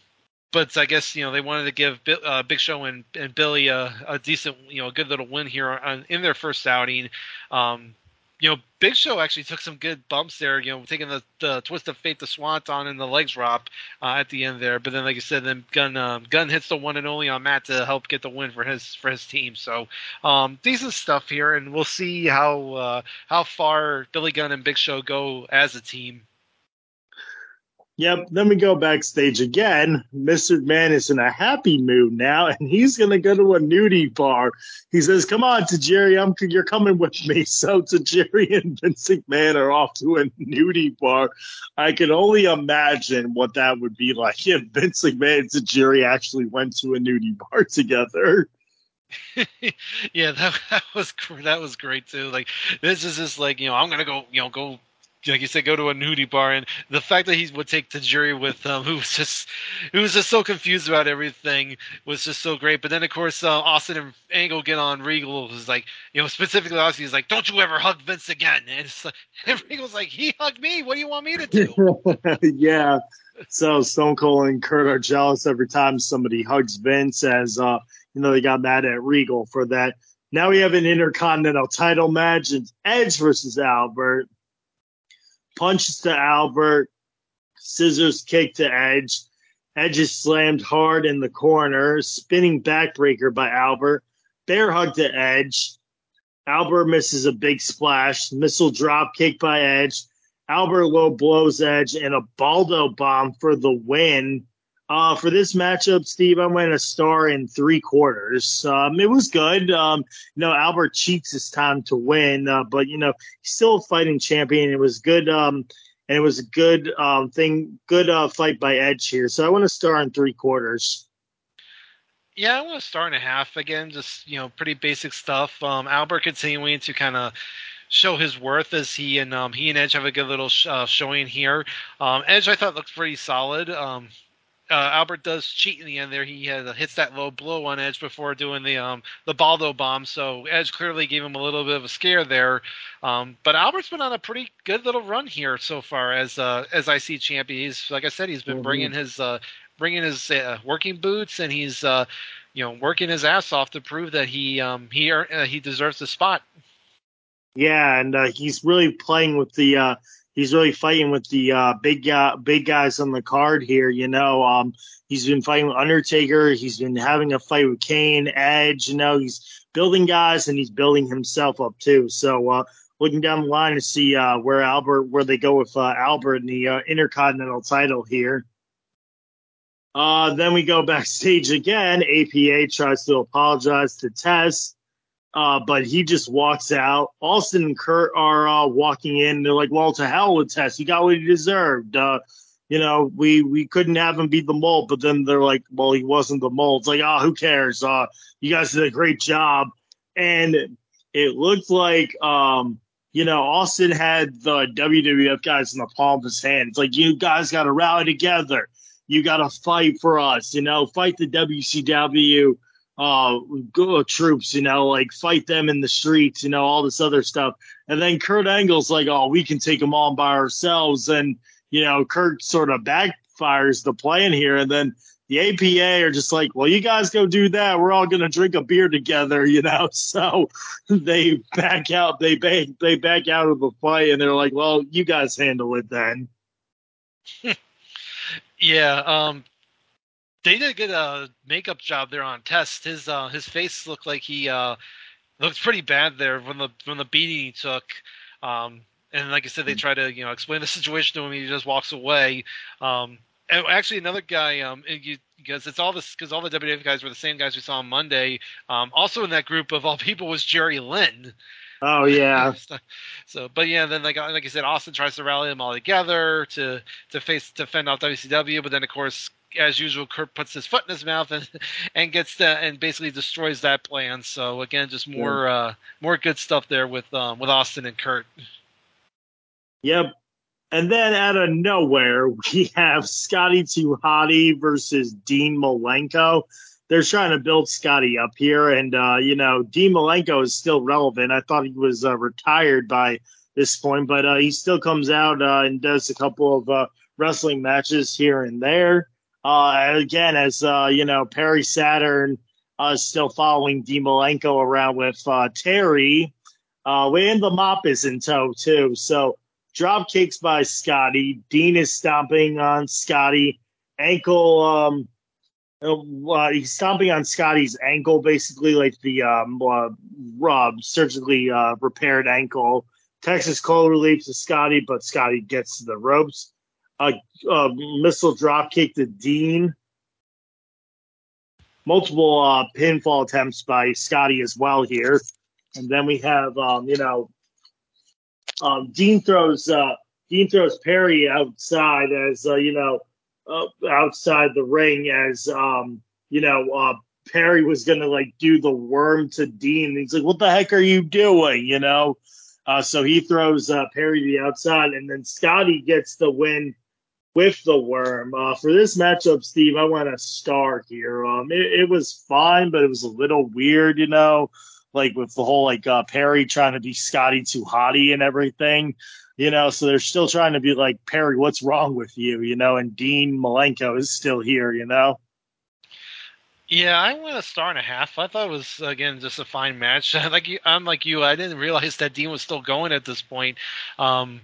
but I guess you know they wanted to give uh, Big Show and, and Billy a, a, decent, you know, a good little win here on, in their first outing. Um, you know, Big Show actually took some good bumps there. You know, taking the, the twist of fate, the swanton, and the legs drop uh, at the end there. But then, like I said, then Gunn um, Gunn hits the one and only on Matt to help get the win for his for his team. So um, decent stuff here, and we'll see how uh, how far Billy Gunn and Big Show go as a team Yep. Then we go backstage again. Mr. Man is in a happy mood now, and he's going to go to a nudie bar. He says, "Come on, Tajiri, I'm you're coming with me." So Tajiri and Vince McMahon are off to a nudie bar. I can only imagine what that would be like if Vince McMahon and Tajiri actually went to a nudie bar together. yeah, that, that was that was great too. Like this is just like you know I'm gonna go you know go like you said, go to a nudie bar, and the fact that he would take Tajiri with him, who was just who was just so confused about everything, was just so great. But then, of course, uh, Austin and Angle get on Regal. Was like, you know, specifically Austin, he's like, "Don't you ever hug Vince again?" And, it's like, and Regal's like, "He hugged me. What do you want me to do?" yeah. So Stone Cold and Kurt are jealous every time somebody hugs Vince, as uh, you know, they got mad at Regal for that. Now we have an Intercontinental title match. It's Edge versus Albert punches to Albert, scissors kick to Edge. Edge is slammed hard in the corner, spinning backbreaker by Albert. Bear hug to Edge. Albert misses a big splash. Missile drop kick by Edge. Albert low blows Edge and a Baldo bomb for the win. Uh, for this matchup, Steve, I went a star in three quarters. Um, it was good. Um, you know, Albert cheats his time to win, uh, but you know, he's still a fighting champion. It was good. Um, and it was a good um, thing, good uh, fight by Edge here. So I want to star in three quarters. Yeah, I want to star and a half again. Just you know, pretty basic stuff. Um, Albert continuing to kind of show his worth as he and um, he and Edge have a good little sh- uh, showing here. Um, Edge I thought looked pretty solid. Um, uh, Albert does cheat in the end there. He has, uh, hits that low blow on Edge before doing the um, the Baldo bomb. So Edge clearly gave him a little bit of a scare there. Um, but Albert's been on a pretty good little run here so far as uh, as IC champion. He's like I said, he's been mm-hmm. bringing his uh, bringing his uh, working boots and he's uh, you know working his ass off to prove that he um, he he deserves the spot. Yeah, and he's really playing with the he's really fighting with the uh, big uh, big guys on the card here. You know, um, he's been fighting with Undertaker. He's been having a fight with Kane, Edge. You know, he's building guys and he's building himself up too. So uh, looking down the line to see uh, where Albert where they go with uh, Albert in the uh, Intercontinental title here. then we go backstage again. APA tries to apologize to Test. Uh, but he just walks out. Austin and Kurt are uh, walking in. They're like, "Well, to hell with Test. He got what he deserved." Uh, you know, we we couldn't have him beat the mold, but then they're like, "Well, he wasn't the mold." It's like, "Oh, who cares? Uh, you guys did a great job." And it looked like, um, you know, Austin had the WWF guys in the palm of his hand. It's like, you guys got to rally together. You got to fight for us. You know, fight the WCW uh, go, troops, you know, like fight them in the streets, you know, all this other stuff. And then Kurt Angle's like, oh, we can take them all by ourselves. And, you know, Kurt sort of backfires the plan here. And then the APA are just like, well, you guys go do that. We're all going to drink a beer together, you know? So they back out, they back, they back out of the fight and they're like, well, you guys handle it then. yeah. Um, they did get a good uh, makeup job there on test. His uh, his face looked like he uh, looked pretty bad there from the from the beating he took. Um, and like I said, they Hmm. try to you know explain the situation to him. He just walks away. Um, and actually, another guy, um, you, because it's all this because all the WWF guys were the same guys we saw on Monday. Um, also in that group of all people was Jerry Lynn. Oh, yeah. so, but yeah, then like like I said, Austin tries to rally them all together to to face to fend off WCW, but then of course, as usual, Kurt puts his foot in his mouth and and gets the and basically destroys that plan. So again, just more uh more good stuff there with um with Austin and Kurt. Yep. And then out of nowhere, we have Scotty Hotty versus Dean Malenko. They're trying to build Scotty up here, and uh, you know Dean Malenko is still relevant. I thought he was uh, retired by this point, but uh, he still comes out uh, and does a couple of uh, wrestling matches here and there. Uh, again, as uh, you know, Perry Saturn uh, is still following Dean Malenko around with uh, Terri. Uh, and the mop is in tow too, so drop kicks by Scotty. Dean is stomping on Scotty. Ankle, um, uh, he's stomping on Scotty's ankle, basically like the um, uh, rub, surgically uh, repaired ankle. Texas Cloverleaf to Scotty, but Scotty gets to the ropes. A uh, missile drop kick to Dean. Multiple uh, pinfall attempts by Scotty as well here. And then we have, um, you know, um, Dean throws uh, Dean throws Perry outside as uh, you know uh, outside the ring as um, you know uh, Perry was gonna like do the worm to Dean. He's like, "What the heck are you doing?" You know. Uh, so he throws uh, Perry to the outside, and then Scotty gets the win with the worm. Uh, for this matchup, Steve, I want to star here. Um, it, it was fine, but it was a little weird, you know like with the whole like uh, Perry trying to be Scotty 2 Hotty and everything, you know. So they're still trying to be like Perry, what's wrong with you, you know? And Dean Malenko is still here, you know. Yeah, I went a star and a half. I thought it was again just a fine match. like you, I'm like you. I didn't realize that Dean was still going at this point. Um,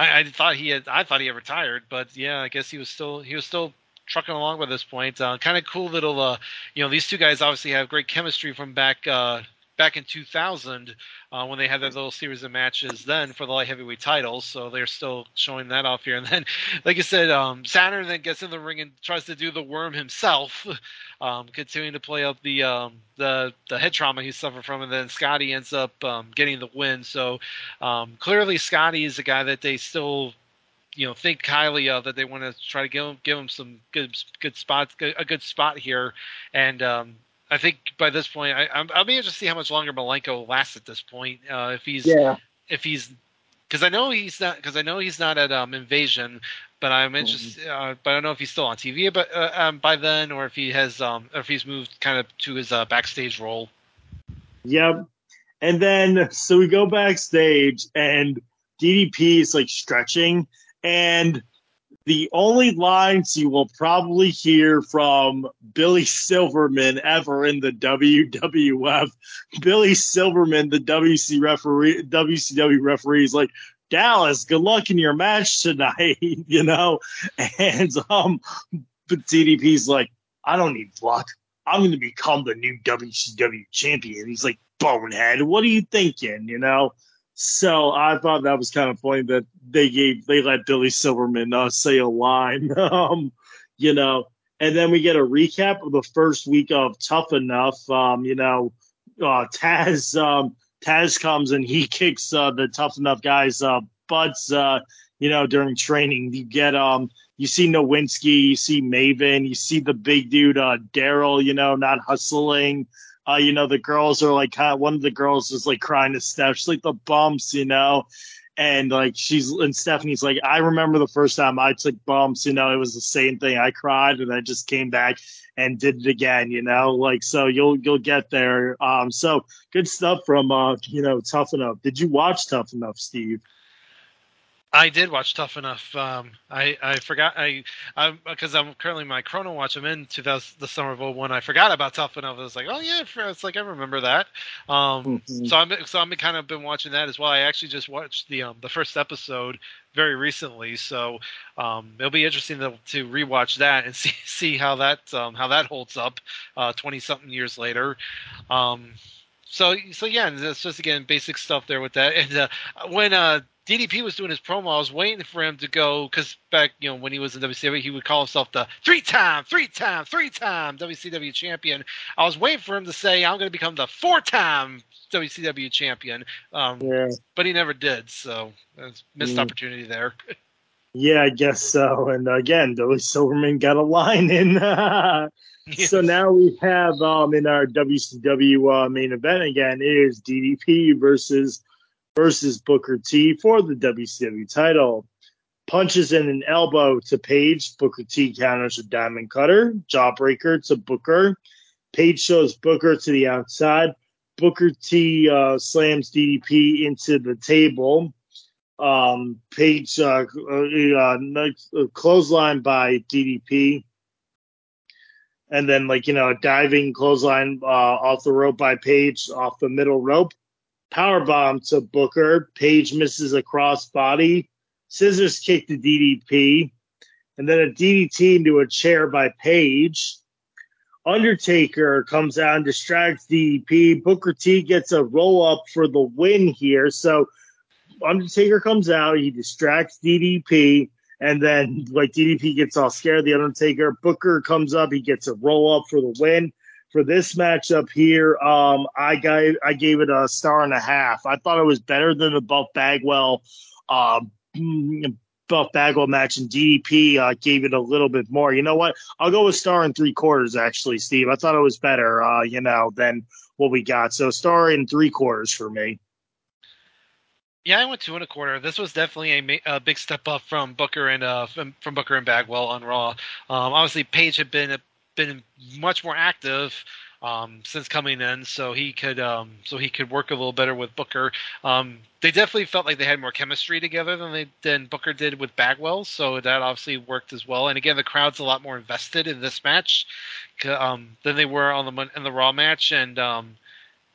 I, I thought he had. I thought he had retired, but yeah, I guess he was still. He was still trucking along by this point. Uh, kind of cool little. Uh, you know, these two guys obviously have great chemistry from back. Uh, back in 2000 uh, when they had that little series of matches then for the light heavyweight titles. So they're still showing that off here. And then, like I said, um, Saturn then gets in the ring and tries to do the worm himself, um, continuing to play up the um, the the head trauma he suffered from. And then Scotty ends up um, getting the win. So um, clearly, Scotty is a guy that they still you know think highly of that they want to try to give him give him some good good spots a good spot here and um I think by this point, I, I'm, I'll be interested to see how much longer Malenko lasts at this point. Uh, if he's, Yeah. if he's, because I know he's not, because I know he's not at um, Invasion, but I'm interested. Uh, but I don't know if he's still on TV, but uh, um, by then, or if he has, um, or if he's moved kind of to his uh, backstage role. Yep. And then so we go backstage and DDP is like stretching and the only lines you will probably hear from Billy Silverman ever in the WWF, Billy Silverman, the WC referee, WCW referee, is like, Dallas, good luck in your match tonight, you know? And um, but DDP's like, I don't need luck. I'm going to become the new WCW champion. He's like, bonehead, what are you thinking, you know? So I thought that was kind of funny that they gave they let Billy Silverman uh, say a line, um, you know, and then we get a recap of the first week of Tough Enough. Um, you know, uh, Taz um, Taz comes and he kicks uh, the Tough Enough guys' uh, butts. Uh, you know, during training, you get um, you see Nowinski, you see Maven, you see the big dude uh, Daryl. You know, not hustling. Uh, you know, the girls are like one of the girls is like crying to Steph. She's like the bumps, you know. And like she's and Stephanie's like, I remember the first time I took bumps, you know, it was the same thing. I cried and I just came back and did it again, you know, like so you'll you'll get there. Um, so good stuff from uh, you know, Tough Enough. Did you watch Tough Enough, Steve? I did watch Tough Enough. Um, I I forgot I I because I'm currently my Chrono Watch. I'm in 2000 the summer of 01. I forgot about Tough Enough. I was like, oh yeah, it's like I remember that. Um, mm-hmm. so I'm so I'm kind of been watching that as well. I actually just watched the um the first episode very recently, so um, it'll be interesting to, to rewatch that and see see how that um, how that holds up uh, 20 something years later. Um, so so yeah, it's just again basic stuff there with that. And uh, when uh, DDP was doing his promo, I was waiting for him to go because back, you know, when he was in WCW, he would call himself the three-time, three-time, three-time WCW champion. I was waiting for him to say, "I'm going to become the four-time WCW champion," um, yeah. but he never did. So missed mm. opportunity there. Yeah, I guess so. And again, Billy Silverman got a line in. yes. So now we have um, in our WCW uh, main event again is DDP versus versus Booker T for the WCW title. Punches in an elbow to Page. Booker T counters a diamond cutter. Jawbreaker to Booker. Page shows Booker to the outside. Booker T uh, slams DDP into the table. Um, Page uh, uh, uh, clothesline by DDP. And then, like, you know, a diving clothesline uh, off the rope by Page, off the middle rope power bomb to Booker. Page misses a crossbody. Scissors kick to DDP. And then a DDT into a chair by Page. Undertaker comes out and distracts DDP. Booker T gets a roll up for the win here. So Undertaker comes out, he distracts DDP, and then like DDP gets all scared. The Undertaker Booker comes up, he gets a roll up for the win for this matchup here, um, I gave I gave it a star and a half. I thought it was better than the Buff Bagwell, uh, Buff Bagwell match, and DDP uh, gave it a little bit more. You know what? I'll go with star and three quarters. Actually, Steve, I thought it was better. Uh, you know, than what we got. So star and three quarters for me. Yeah, I went two and a quarter. This was definitely a, a big step up from Booker and uh, from, from Booker and Bagwell on Raw. Um, obviously, Page had been a been much more active um, since coming in, so he could um, so he could work a little better with Booker. Um, they definitely felt like they had more chemistry together than they than Booker did with Bagwell, so that obviously worked as well. And again, the crowd's a lot more invested in this match um, than they were on the in the Raw match, and um,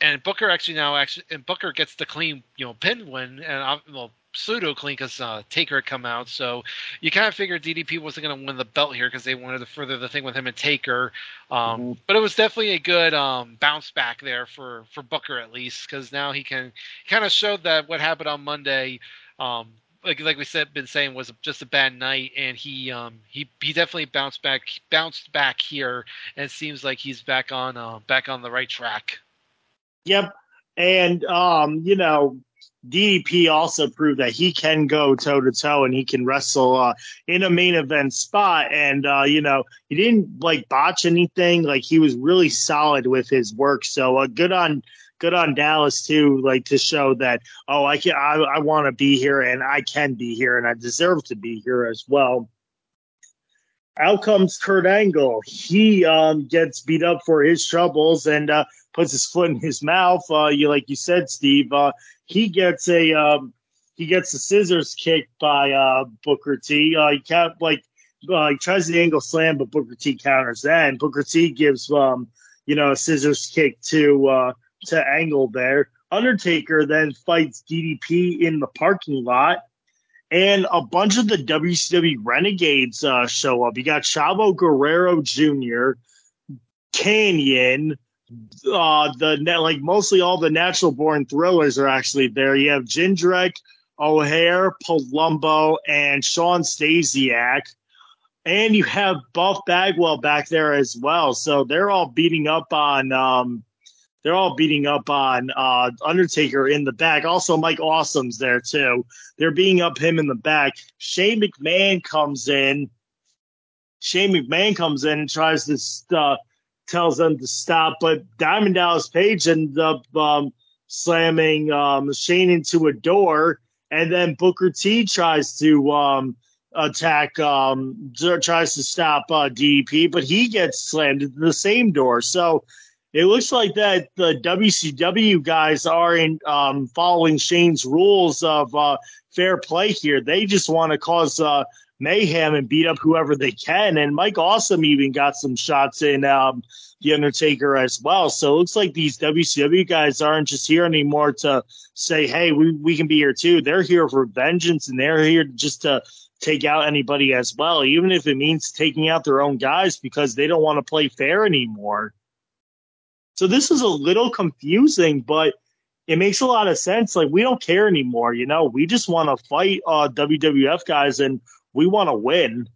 and Booker actually now actually and Booker gets the clean you know pin win, and uh, well pseudo clean because uh, Taker had come out. So you kind of figured DDP wasn't going to win the belt here because they wanted to further the thing with him and Taker. Um, mm-hmm. But it was definitely a good um, bounce back there for for Booker at least because now he can kind of showed that what happened on Monday. Um, like like we said, been saying was just a bad night, and he um he he definitely bounced back bounced back here, and it seems like he's back on uh, back on the right track. Yep, and um you know DDP also proved that he can go toe to toe and he can wrestle uh, in a main event spot. And uh, you know, he didn't like botch anything. Like he was really solid with his work. So uh, good on good on Dallas too. Like to show that oh, I can I, I want to be here and I can be here and I deserve to be here as well. Out comes Kurt Angle. He um, gets beat up for his troubles and uh, puts his foot in his mouth. Uh, you like you said, Steve. He gets a um, he gets a scissors kick by uh, Booker T. Uh, he kept like uh, he tries the angle slam, but Booker T counters that, and Booker T gives um, you know a scissors kick to uh, to Angle there. Undertaker then fights DDP in the parking lot, and a bunch of the WCW Renegades uh, show up. You got Chavo Guerrero Jr., Kanyon, uh, the like mostly all the natural born thrillers are actually there. You have Jindrak, O'Haire, Palumbo, and Shawn Stasiak. And you have Buff Bagwell back there as well. So they're all beating up on um, they're all beating up on uh, Undertaker in the back. Also, Mike Awesome's there too. They're beating up him in the back. Shane McMahon comes in. Shane McMahon comes in and tries to uh, tells them to stop. But Diamond Dallas Page ended up um, slamming Shane into a door, and then Booker T tries to um, attack, um, tries to stop uh, DDP, but he gets slammed into the same door. So it looks like that the WCW guys aren't um, following Shane's rules of uh, fair play here. They just want to cause uh, mayhem and beat up whoever they can. And Mike Awesome even got some shots in um, The Undertaker as well. So it looks like these WCW guys aren't just here anymore to say, hey, we, we can be here too. They're here for vengeance and they're here just to take out anybody as well, even if it means taking out their own guys because they don't want to play fair anymore. So this is a little confusing, but it makes a lot of sense. Like we don't care anymore, you know. We just want to fight uh, WWF guys, and we want to win.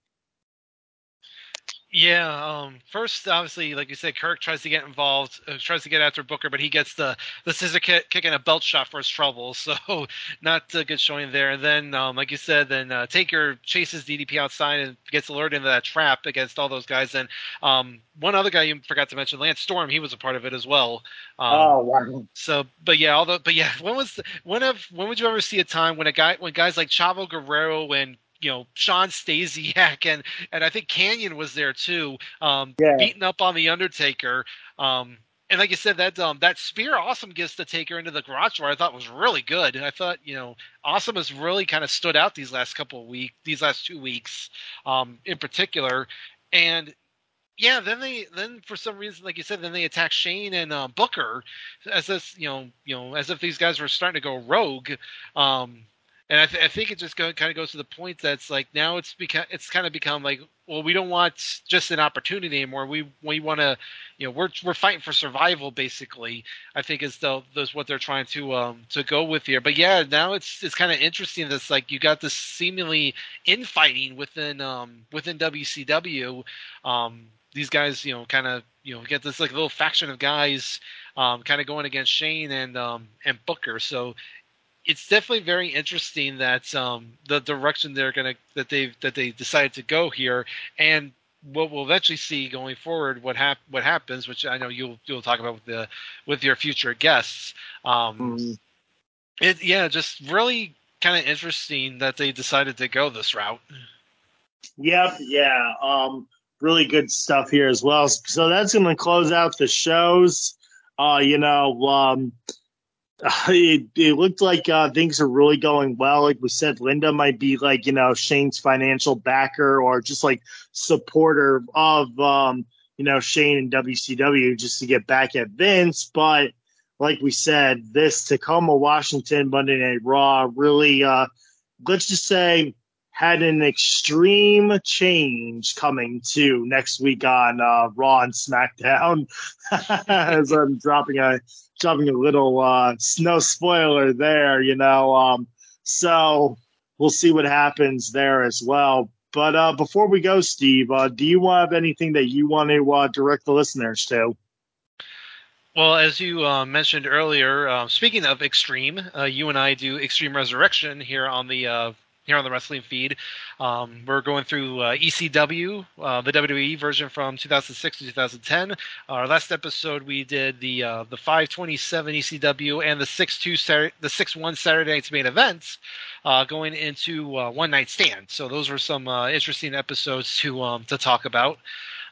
Yeah. Um, first, obviously, like you said, Kurt tries to get involved, uh, tries to get after Booker, but he gets the the scissor kick, kick and a belt shot for his trouble. So not a good showing there. And then, um, like you said, then uh, Taker chases DDP outside and gets lured into that trap against all those guys. And um, one other guy you forgot to mention, Lance Storm, he was a part of it as well. Um, oh wow! So, but yeah, although, but yeah, when was when have when would you ever see a time when a guy when guys like Chavo Guerrero and you know Shawn Stasiak and and I think Kanyon was there too, um, Yeah. beating up on the Undertaker. Um, and like you said, that um, that spear Awesome gets the Taker into the garage where I thought was really good. And I thought you know Awesome has really kind of stood out these last couple of weeks, these last two weeks, um, in particular. And yeah, then they then for some reason, like you said, then they attack Shane and uh, Booker as this you know you know as if these guys were starting to go rogue. Um, and I, th- I think it just go, kind of goes to the point that's like now it's become it's kind of become like well we don't want just an opportunity anymore. We we want to you know we're we're fighting for survival basically I think is the what they're trying to um to go with here. But yeah now it's it's kind of interesting that's like you got this seemingly infighting within um within WCW um these guys you know kind of you know get this like little faction of guys um kind of going against Shane and um and Booker. So it's definitely very interesting that um, the direction they're gonna that they've that they decided to go here, and what we'll eventually see going forward what hap- what happens, which I know you'll you'll talk about with the with your future guests. Um, Mhm. it yeah, just really kind of interesting that they decided to go this route. Yep, yeah. Um, really good stuff here as well. So that's going to close out the shows. Uh, you know, um, it, it looked like uh, things are really going well. Like we said, Linda might be like you know Shane's financial backer or just like supporter of um, you know Shane and WCW just to get back at Vince. But like we said, this Tacoma, Washington Monday Night Raw really, uh, let's just say, had an extreme change coming to next week on uh, Raw and SmackDown. As I'm dropping a dropping a little uh, no spoiler there, you know. Um, so we'll see what happens there as well. But uh, before we go, Steve, uh, do you have anything that you want to uh, direct the listeners to? Well, as you uh, mentioned earlier, uh, speaking of Extreme, uh, you and I do Extreme Resurrection here on the uh, here on the wrestling feed. Um, we're going through uh, ECW, uh, the WWE version from 2006 to 2010. Our last episode, we did the uh, the 527 ECW and the 62 Sar- the 61 Saturday Night's main events. Uh, going into uh, One Night Stand, so those were some uh, interesting episodes to um, to talk about.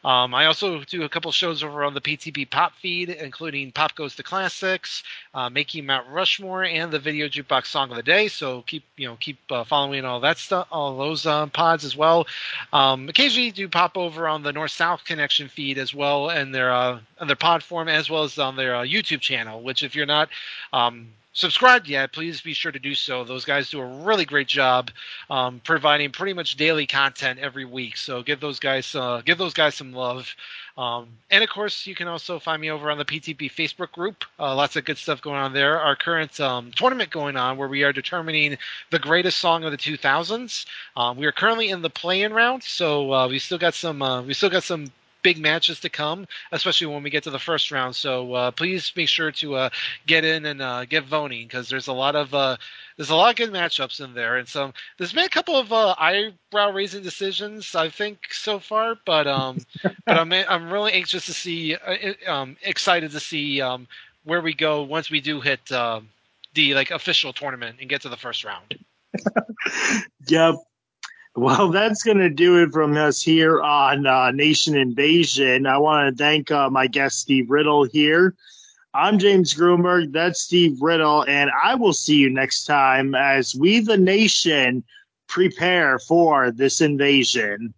Um, I also do a couple shows over on the PTP Pop feed, including Pop Goes the Classics, uh, Making Mount Rushmore, and the Video Jukebox Song of the Day. So keep you know keep uh, following all that stuff, all those um, pods as well. Um, occasionally do pop over on the North South Connection feed as well, and their uh, on their pod form as well as on their uh, YouTube channel. Which if you're not um, subscribed yet, please be sure to do so. Those guys do a really great job um, providing pretty much daily content every week. So give those guys uh, give those guys some love. Um, and of course, you can also find me over on the PTP Facebook group. Uh, lots of good stuff going on there. Our current um, tournament going on where we are determining the greatest song of the 2000s. Um, we are currently in the play-in round, so uh, we still got some uh, we still got some big matches to come, especially when we get to the first round. So uh, please make sure to uh, get in and uh, get voting because there's a lot of uh, there's a lot of good matchups in there, and some there's been a couple of uh, eyebrow raising decisions I think so far, but um, but I'm I'm really anxious to see, uh, um, excited to see um, where we go once we do hit the like official tournament and get to the first round. yeah, well, that's going to do it from us here on uh, Nation Invasion. I want to thank uh, my guest, Steve Riddle, here. I'm James Grunberg. That's Steve Riddle. And I will see you next time as we, the nation, prepare for this invasion.